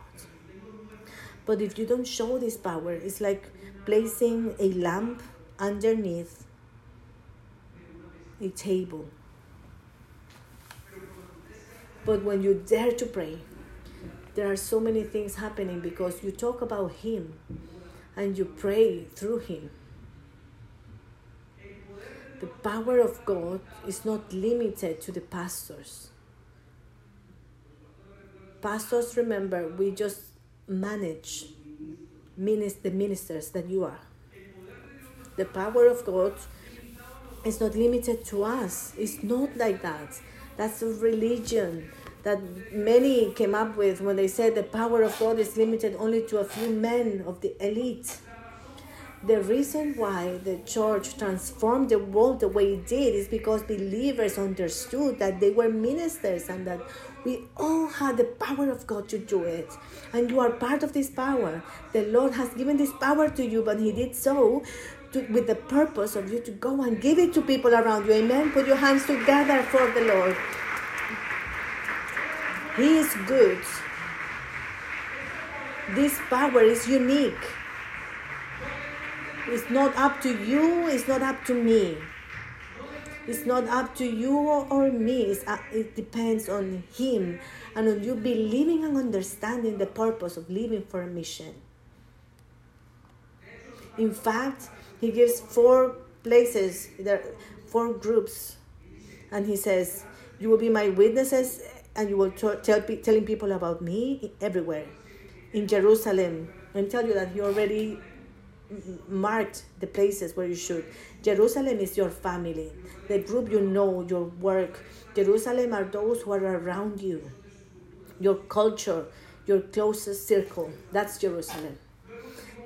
But if you don't show this power, it's like placing a lamp underneath a table. But when you dare to pray, there are so many things happening because you talk about Him and you pray through Him the power of God is not limited to the pastors. Pastors, remember, we just manage the ministers that you are. The power of God is not limited to us. It's not like that. That's a religion that many came up with when they said the power of God is limited only to a few men of the elite the reason why the church transformed the world the way it did is because believers understood that they were ministers and that we all had the power of God to do it. And you are part of this power. The Lord has given this power to you, but He did so to, with the purpose of you to go and give it to people around you. Amen. Put your hands together for the Lord. He is good. This power is unique. It's not up to you, it's not up to me. It's not up to you or me. Uh, it depends on Him and on you believing and understanding the purpose of living for a mission. In fact, He gives four places, there four groups, and He says, "You will be my witnesses, and you will t- tell telling people about me everywhere." In Jerusalem, and tell you that you already marked the places where you should. Jerusalem is your family, the group you know, your work. Jerusalem are those who are around you, your culture, your closest circle. That's Jerusalem.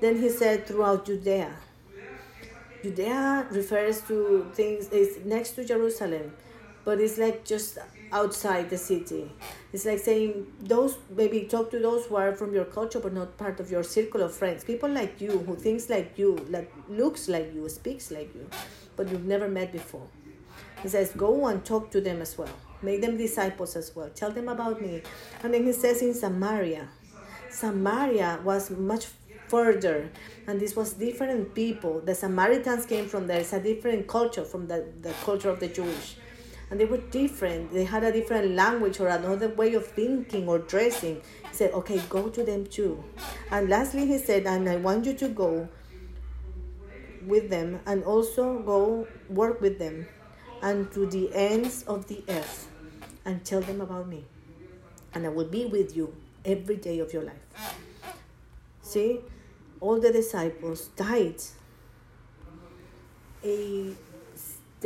Then he said throughout Judea. Judea refers to things, is next to Jerusalem, but it's like just outside the city. It's like saying those maybe talk to those who are from your culture but not part of your circle of friends. People like you who thinks like you, like looks like you, speaks like you, but you've never met before. He says, go and talk to them as well. Make them disciples as well. Tell them about me. And then he says in Samaria. Samaria was much further and this was different people. The Samaritans came from there. It's a different culture from the, the culture of the Jewish and they were different. They had a different language or another way of thinking or dressing. He said, okay, go to them too. And lastly, he said, and I want you to go with them and also go work with them and to the ends of the earth and tell them about me. And I will be with you every day of your life. See, all the disciples died a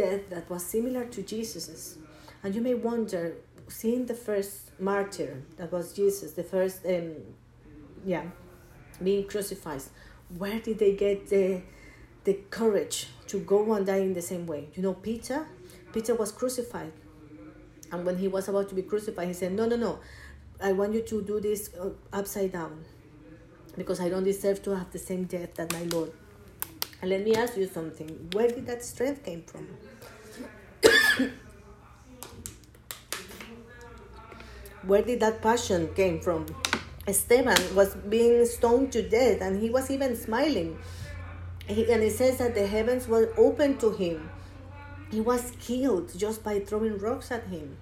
death that was similar to Jesus's. And you may wonder, seeing the first martyr that was Jesus, the first, um, yeah, being crucified, where did they get the the courage to go and die in the same way? You know, Peter, Peter was crucified, and when he was about to be crucified, he said, "No, no, no, I want you to do this uh, upside down, because I don't deserve to have the same death that my Lord." And let me ask you something. Where did that strength came from? Where did that passion came from? Esteban was being stoned to death and he was even smiling. He, and it says that the heavens were open to him. He was killed just by throwing rocks at him.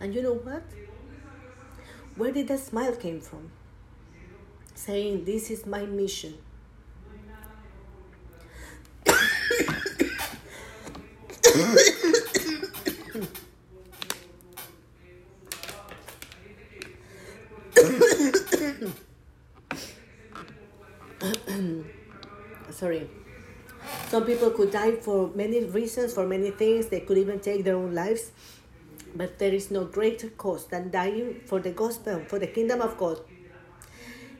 And you know what? Where did that smile came from? Saying, This is my mission. Sorry. Some people could die for many reasons, for many things. They could even take their own lives. But there is no greater cause than dying for the gospel, for the kingdom of God.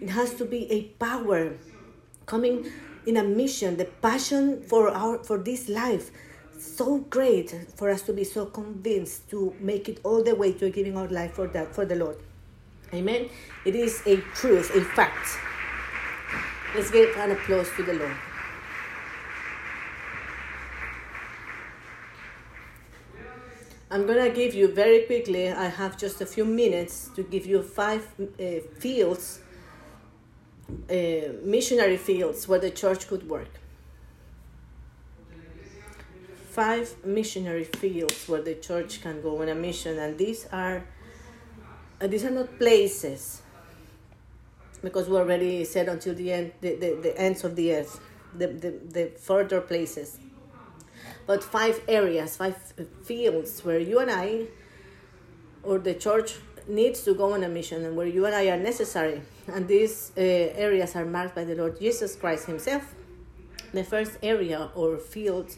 It has to be a power coming in a mission, the passion for our for this life, so great for us to be so convinced to make it all the way to giving our life for that for the Lord. Amen. It is a truth, a fact. Let's give an applause to the Lord. I'm gonna give you very quickly. I have just a few minutes to give you five uh, fields, uh, missionary fields where the church could work. Five missionary fields where the church can go on a mission, and these are uh, these are not places because we already said until the end the, the, the ends of the earth, the, the, the further places but five areas, five fields where you and I, or the church, needs to go on a mission and where you and I are necessary. And these uh, areas are marked by the Lord Jesus Christ Himself. The first area or field,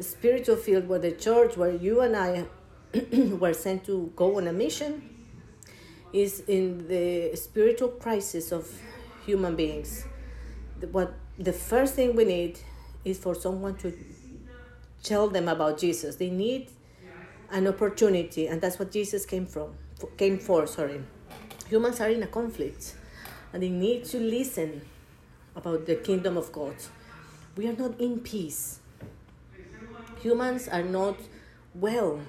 spiritual field where the church, where you and I were sent to go on a mission, is in the spiritual crisis of human beings. What the first thing we need is for someone to tell them about Jesus. They need an opportunity, and that's what Jesus came from came for. Sorry, humans are in a conflict, and they need to listen about the kingdom of God. We are not in peace. Humans are not well,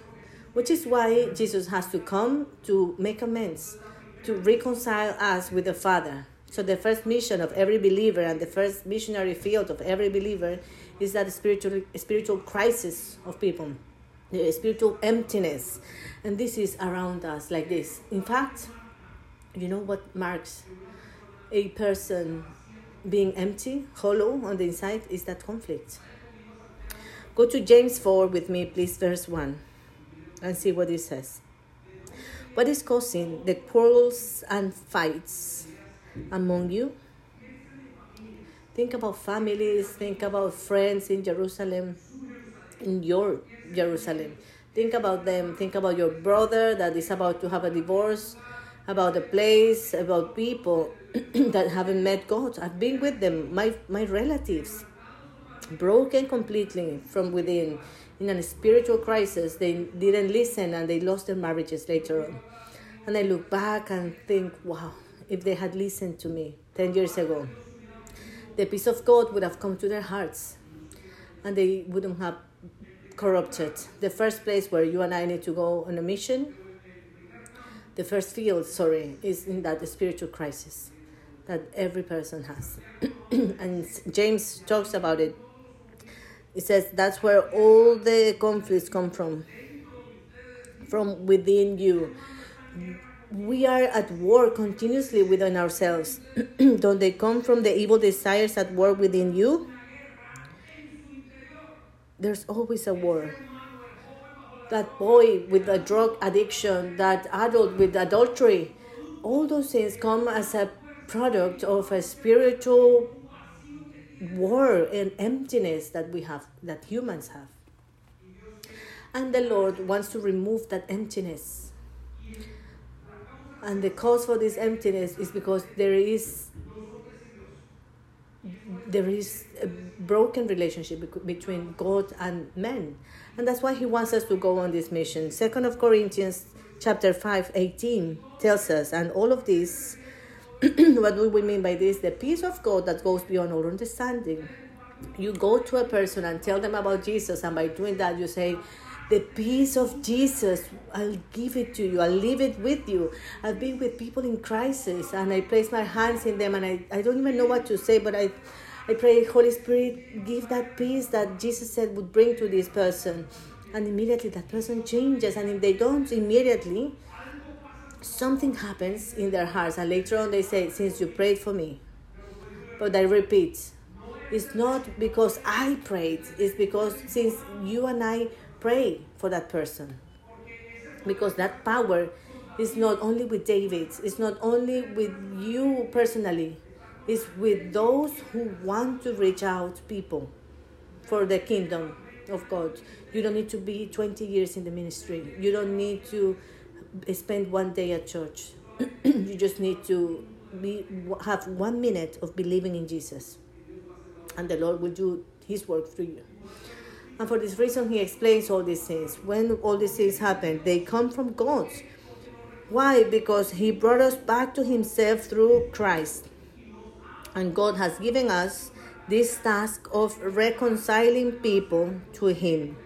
which is why Jesus has to come to make amends, to reconcile us with the Father. So the first mission of every believer and the first missionary field of every believer is that spiritual spiritual crisis of people, the spiritual emptiness, and this is around us like this. In fact, you know what marks a person being empty, hollow on the inside is that conflict. Go to James 4 with me, please, verse 1, and see what it says. What is causing the quarrels and fights among you? Think about families, think about friends in Jerusalem, in your Jerusalem. Think about them. Think about your brother that is about to have a divorce, about the place, about people that haven't met God. I've been with them, my, my relatives, broken completely from within, in a spiritual crisis. They didn't listen and they lost their marriages later on. And I look back and think, wow, if they had listened to me 10 years ago the peace of God would have come to their hearts and they wouldn't have corrupted. The first place where you and I need to go on a mission, the first field, sorry, is in that spiritual crisis that every person has. and James talks about it. He says that's where all the conflicts come from, from within you we are at war continuously within ourselves. Don't they come from the evil desires at work within you? There's always a war. That boy with a drug addiction, that adult with adultery, all those things come as a product of a spiritual war and emptiness that we have, that humans have. And the Lord wants to remove that emptiness and the cause for this emptiness is because there is there is a broken relationship between God and men. And that's why he wants us to go on this mission. Second of Corinthians chapter 5, 18 tells us, and all of this, what do we mean by this? The peace of God that goes beyond all understanding. You go to a person and tell them about Jesus, and by doing that, you say, the peace of Jesus, I'll give it to you. I'll leave it with you. I've been with people in crisis and I place my hands in them and I, I don't even know what to say, but I, I pray, Holy Spirit, give that peace that Jesus said would bring to this person. And immediately that person changes. And if they don't immediately, something happens in their hearts. And later on, they say, Since you prayed for me. But I repeat, it's not because I prayed, it's because since you and I pray for that person. Because that power is not only with David, it's not only with you personally, it's with those who want to reach out people for the kingdom of God. You don't need to be 20 years in the ministry. You don't need to spend one day at church. you just need to be have one minute of believing in Jesus. And the Lord will do his work through you. And for this reason, he explains all these things. When all these things happen, they come from God. Why? Because he brought us back to himself through Christ. And God has given us this task of reconciling people to him.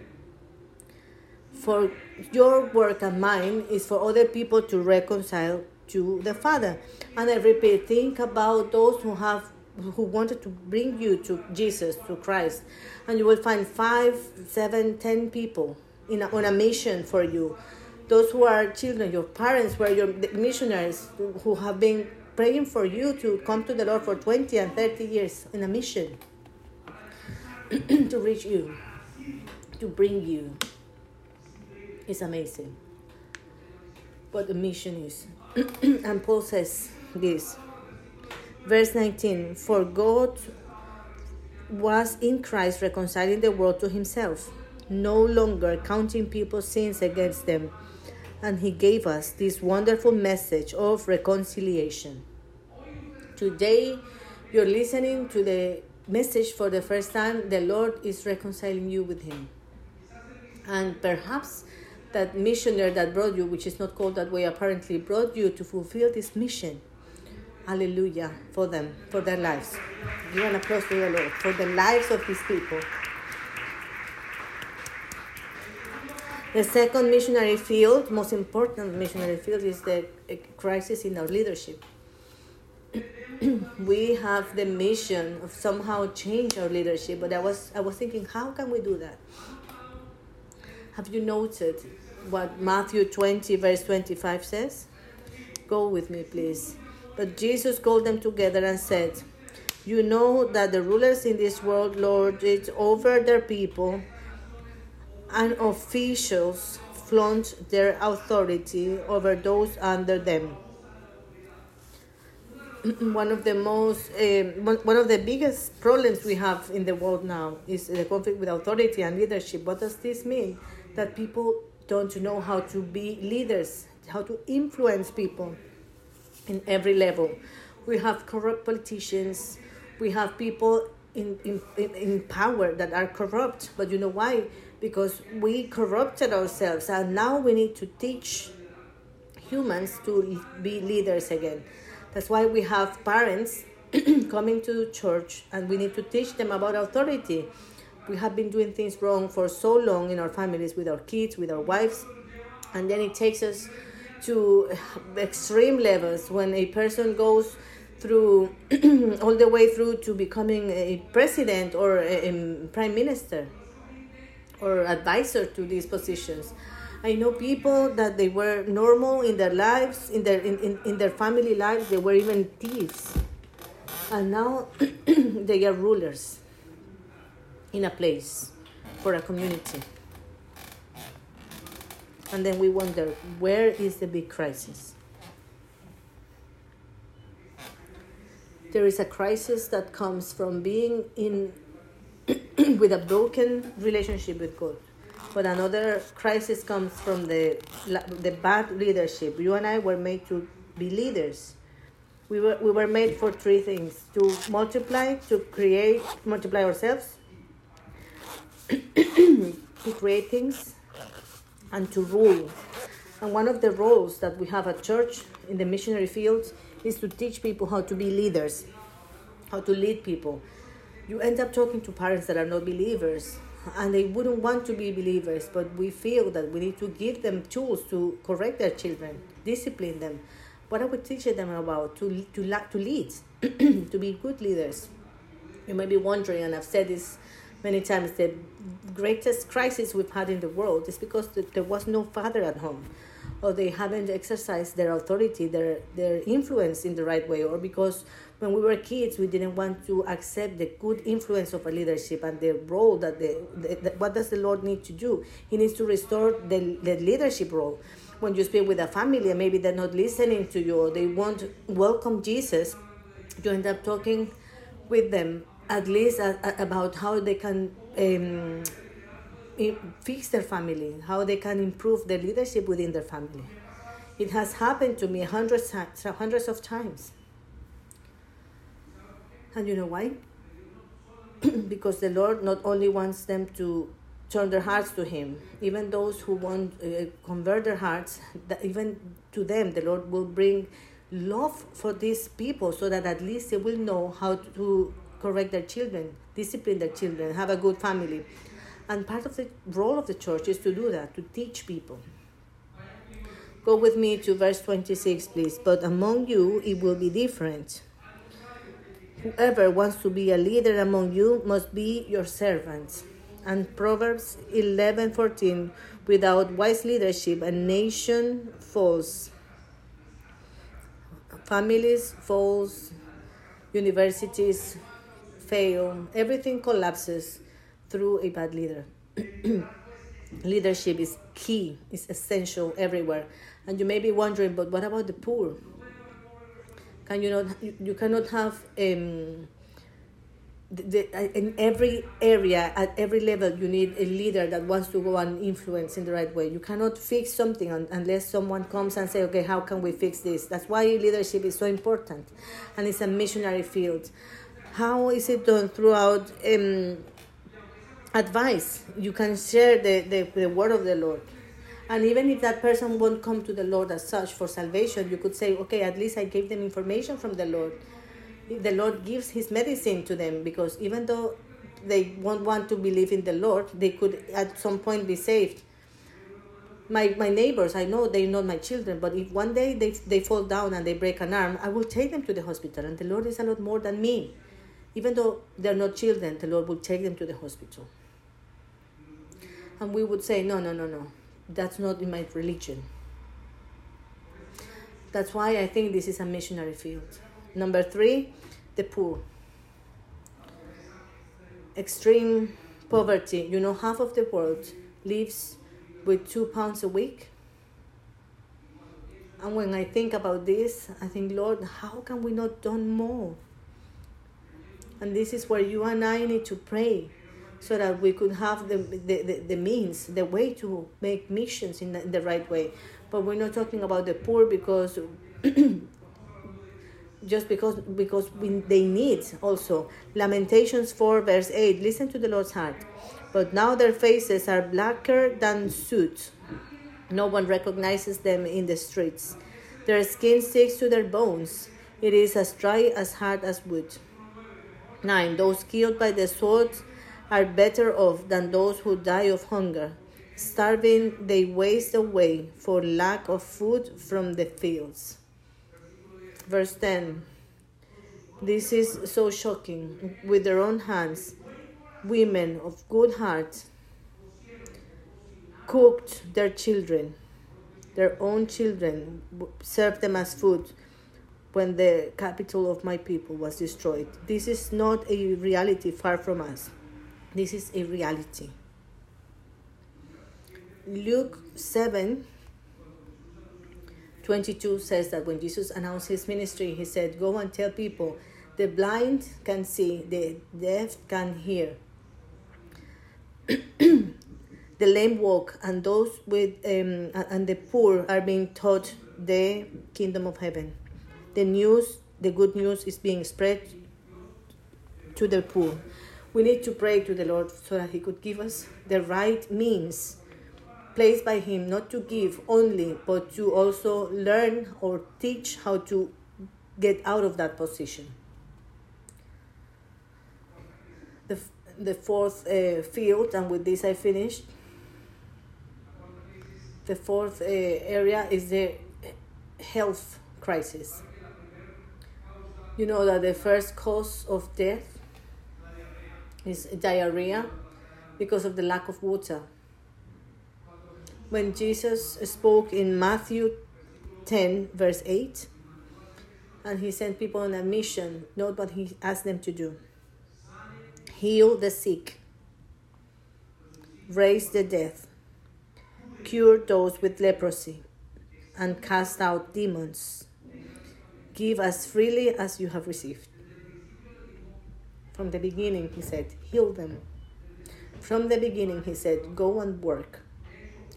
For your work and mine is for other people to reconcile to the Father. And I repeat, think about those who have who wanted to bring you to Jesus, to Christ, and you will find five, seven, ten people in a, on a mission for you. Those who are children, your parents, were your missionaries who have been praying for you to come to the Lord for 20 and 30 years in a mission to reach you, to bring you. It's amazing what the mission is. and Paul says this Verse 19 For God was in Christ reconciling the world to himself, no longer counting people's sins against them. And he gave us this wonderful message of reconciliation. Today, you're listening to the message for the first time. The Lord is reconciling you with him. And perhaps that missionary that brought you, which is not called that way, apparently brought you to fulfill this mission Hallelujah for them, for their lives. Give an applause to the Lord for the lives of His people. The second missionary field, most important missionary field, is the crisis in our leadership. we have the mission of somehow change our leadership, but I was I was thinking, how can we do that? Have you noted what Matthew 20, verse 25 says? Go with me, please. But Jesus called them together and said, You know that the rulers in this world lord it over their people, and officials flaunt their authority over those under them. one of the most, uh, one of the biggest problems we have in the world now is the conflict with authority and leadership. What does this mean? That people don't know how to be leaders, how to influence people in every level. We have corrupt politicians, we have people in, in, in power that are corrupt. But you know why? Because we corrupted ourselves, and now we need to teach humans to be leaders again. That's why we have parents coming to church and we need to teach them about authority. We have been doing things wrong for so long in our families, with our kids, with our wives, and then it takes us to extreme levels when a person goes through all the way through to becoming a president or a, a prime minister or advisor to these positions. I know people that they were normal in their lives, in their in, in, in their family lives, they were even thieves. And now they are rulers in a place for a community. And then we wonder where is the big crisis? There is a crisis that comes from being in with a broken relationship with god but another crisis comes from the the bad leadership. You and i were made to be leaders. We were we were made for three things to multiply to create multiply ourselves to create things and to rule. And one of the roles that we have at church in the missionary field is to teach people how to be leaders, how to lead people. You end up talking to parents that are not believers and they wouldn't want to be believers, but we feel that we need to give them tools to correct their children, discipline them. What are we teaching them about? To, to, to lead, to be good leaders. You may be wondering, and I've said this many times the greatest crisis we've had in the world is because there was no father at home or they haven't exercised their authority their their influence in the right way or because when we were kids we didn't want to accept the good influence of a leadership and the role that the, the, the what does the lord need to do? He needs to restore the, the leadership role. When you speak with a family maybe they're not listening to you or they won't welcome jesus you end up talking with them at least about how they can um, fix their family, how they can improve their leadership within their family. It has happened to me hundreds, hundreds of times. And you know why? because the Lord not only wants them to turn their hearts to Him, even those who want uh, convert their hearts, even to them the Lord will bring love for these people so that at least they will know how to correct their children, discipline their children, have a good family. And part of the role of the church is to do that, to teach people. Go with me to verse 26, please. But among you it will be different. Whoever wants to be a leader among you must be your servant. And Proverbs 11:14 without wise leadership a nation falls. Families falls, universities fail, everything collapses through a bad leader. Leadership is key, it's essential everywhere. And you may be wondering, but what about the poor? Can you not? You, you cannot have um, the, the, in every area at every level. You need a leader that wants to go and influence in the right way. You cannot fix something unless someone comes and say, "Okay, how can we fix this?" That's why leadership is so important, and it's a missionary field. How is it done throughout um, advice? You can share the, the, the word of the Lord and even if that person won't come to the Lord as such for salvation, you could say, okay, at least I gave them information from the Lord. If the Lord gives His medicine to them because even though they won't want to believe in the Lord, they could at some point be saved. My, my neighbors, I know they're not my children, but if one day they, they fall down and they break an arm, I will take them to the hospital. And the Lord is a lot more than me. Even though they're not children, the Lord will take them to the hospital. And we would say, no, no, no, no that's not in my religion. That's why I think this is a missionary field. Number three, the poor. Extreme poverty. You know, half of the world lives with two pounds a week. And when I think about this, I think, Lord, how can we not do more? And this is where you and I need to pray so that we could have the, the, the, the means, the way to make missions in the, in the right way. But we're not talking about the poor because just because because they need also. Lamentations 4 verse 8 listen to the lord's heart. But now their faces are blacker than soot. No one recognizes them in the streets. Their skin sticks to their bones. It is as dry as hard as wood 9 those killed by the sword are better off than those who die of hunger. Starving, they waste away for lack of food from the fields. Verse 10 This is so shocking. With their own hands, women of good heart cooked their children, their own children, served them as food when the capital of my people was destroyed. This is not a reality far from us. This is a reality. Luke 7 22 says that when Jesus announced his ministry, he said, Go and tell people the blind can see, the deaf can hear, the lame walk, and those with um, and the poor are being taught the kingdom of heaven. The news, the good news, is being spread to the poor we need to pray to the Lord so that He could give us the right means placed by Him, not to give only, but to also learn or teach how to get out of that position. The, the fourth uh, field, and with this I finished. The fourth uh, area is the health crisis. You know that the first cause of death is diarrhea because of the lack of water. When Jesus spoke in Matthew 10, verse 8, and he sent people on a mission, note what he asked them to do heal the sick, raise the dead, cure those with leprosy, and cast out demons. Give as freely as you have received. From the beginning, he said, heal them. From the beginning, he said, go and work.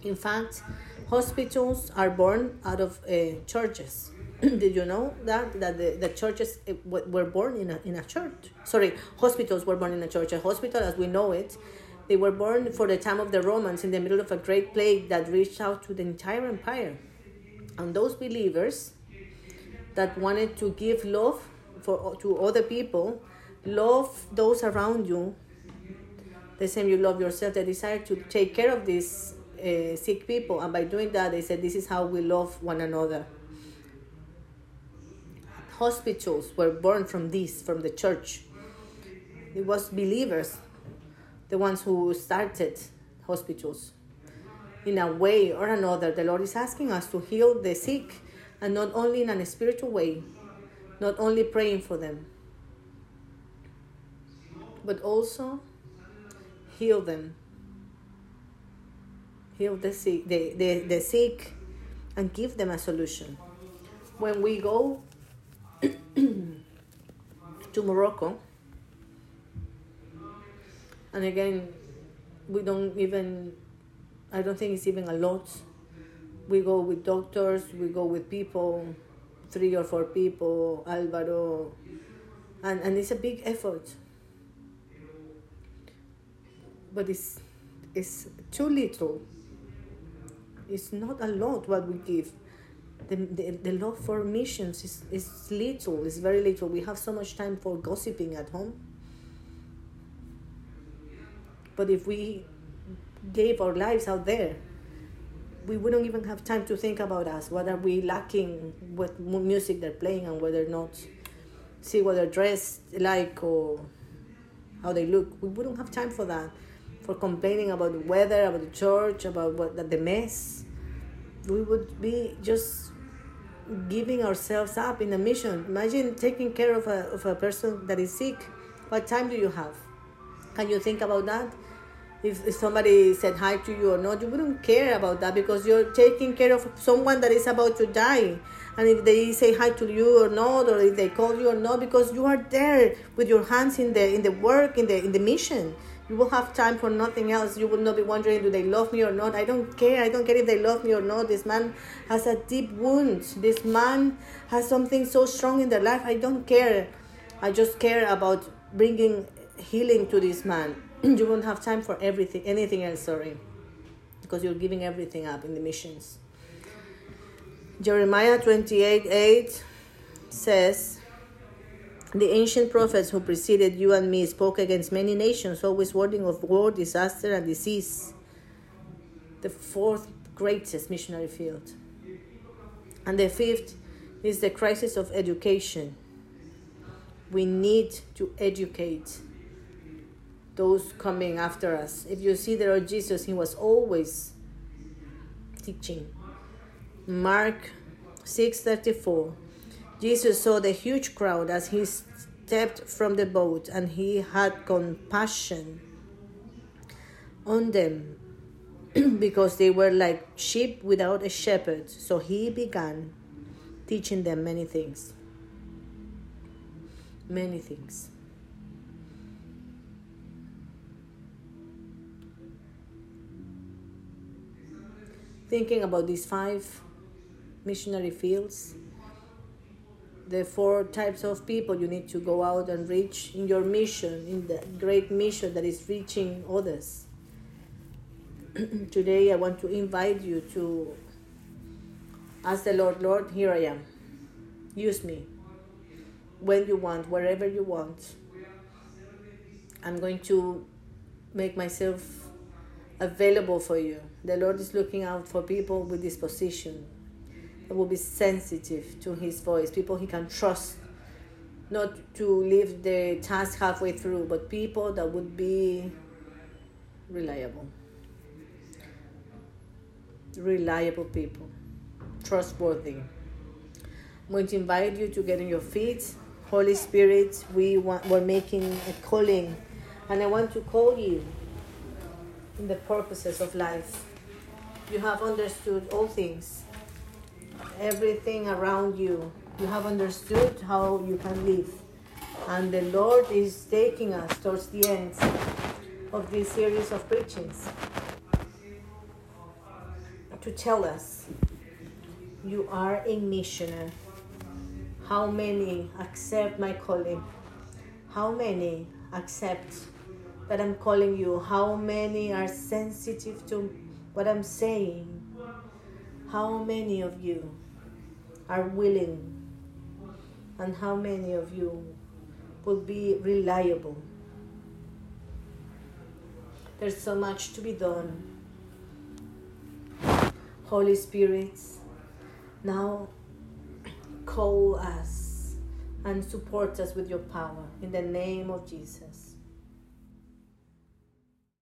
In fact, hospitals are born out of uh, churches. Did you know that that the, the churches uh, were born in a, in a church? Sorry, hospitals were born in a church. A hospital, as we know it, they were born for the time of the Romans in the middle of a great plague that reached out to the entire empire. And those believers that wanted to give love for to other people, love those around you, the same you love yourself. They decided to take care of these uh, sick people, and by doing that, they said, "This is how we love one another." Hospitals were born from this, from the church. It was believers, the ones who started hospitals. In a way or another, the Lord is asking us to heal the sick and not only in a spiritual way, not only praying for them, but also heal them. Heal the sick, the, the, the sick and give them a solution. When we go to Morocco, and again, we don't even, I don't think it's even a lot we go with doctors, we go with people, three or four people, Alvaro, and, and it's a big effort. But it's, it's too little. It's not a lot what we give. The, the, the love for missions is, is little, it's very little. We have so much time for gossiping at home. But if we gave our lives out there, we wouldn't even have time to think about us. What are we lacking? What music they're playing and whether or not see what they're dressed like or how they look. We wouldn't have time for that. For complaining about the weather, about the church, about what the mess. We would be just giving ourselves up in a mission. Imagine taking care of a, of a person that is sick. What time do you have? Can you think about that? If, somebody said hi to you or not, you wouldn't care about that because you're taking care of someone that is about to die. And if they say hi to you or not, or if they call you or not, because you are there with your hands in the in the work, in the in the mission. You will have time for nothing else. You will not be wondering, do they love me or not? I don't care. I don't care if they love me or not. This man has a deep wound. This man has something so strong in their life. I don't care. I just care about bringing healing to this man. you won't have time for everything, anything else, sorry, because you're giving everything up in the missions. Jeremiah 28 8 says, The ancient prophets who preceded you and me spoke against many nations, always warning of war, disaster, and disease. The fourth greatest missionary field. And the fifth is the crisis of education. We need to educate those coming after us. If you see the Lord Jesus, he was always teaching. Mark 6:34. Jesus saw the huge crowd as he stepped from the boat and he had compassion on them because they were like sheep without a shepherd. So he began teaching them many things. Many things. Thinking about these five missionary fields, the four types of people you need to go out and reach in your mission, in the great mission that is reaching others. Today, I want to invite you to ask the Lord, Lord, here I am. Use me when you want, wherever you want. I'm going to make myself available for you. The Lord is looking out for people with disposition that will be sensitive to His voice, people He can trust, not to leave the task halfway through, but people that would be reliable. Reliable people, trustworthy. I'm going to invite you to get on your feet. Holy Spirit, we want, we're making a calling, and I want to call you in the purposes of life. You have understood all things, everything around you You have understood how you can live. And the Lord is taking us towards the end of this series of preachings to tell us you are a missioner. How many accept my calling? How many accept that I'm calling you? How many are sensitive to what I'm saying? How many of you are willing? And how many of you will be reliable? There's so much to be done. Holy Spirit, now call us and support us with your power in the name of Jesus.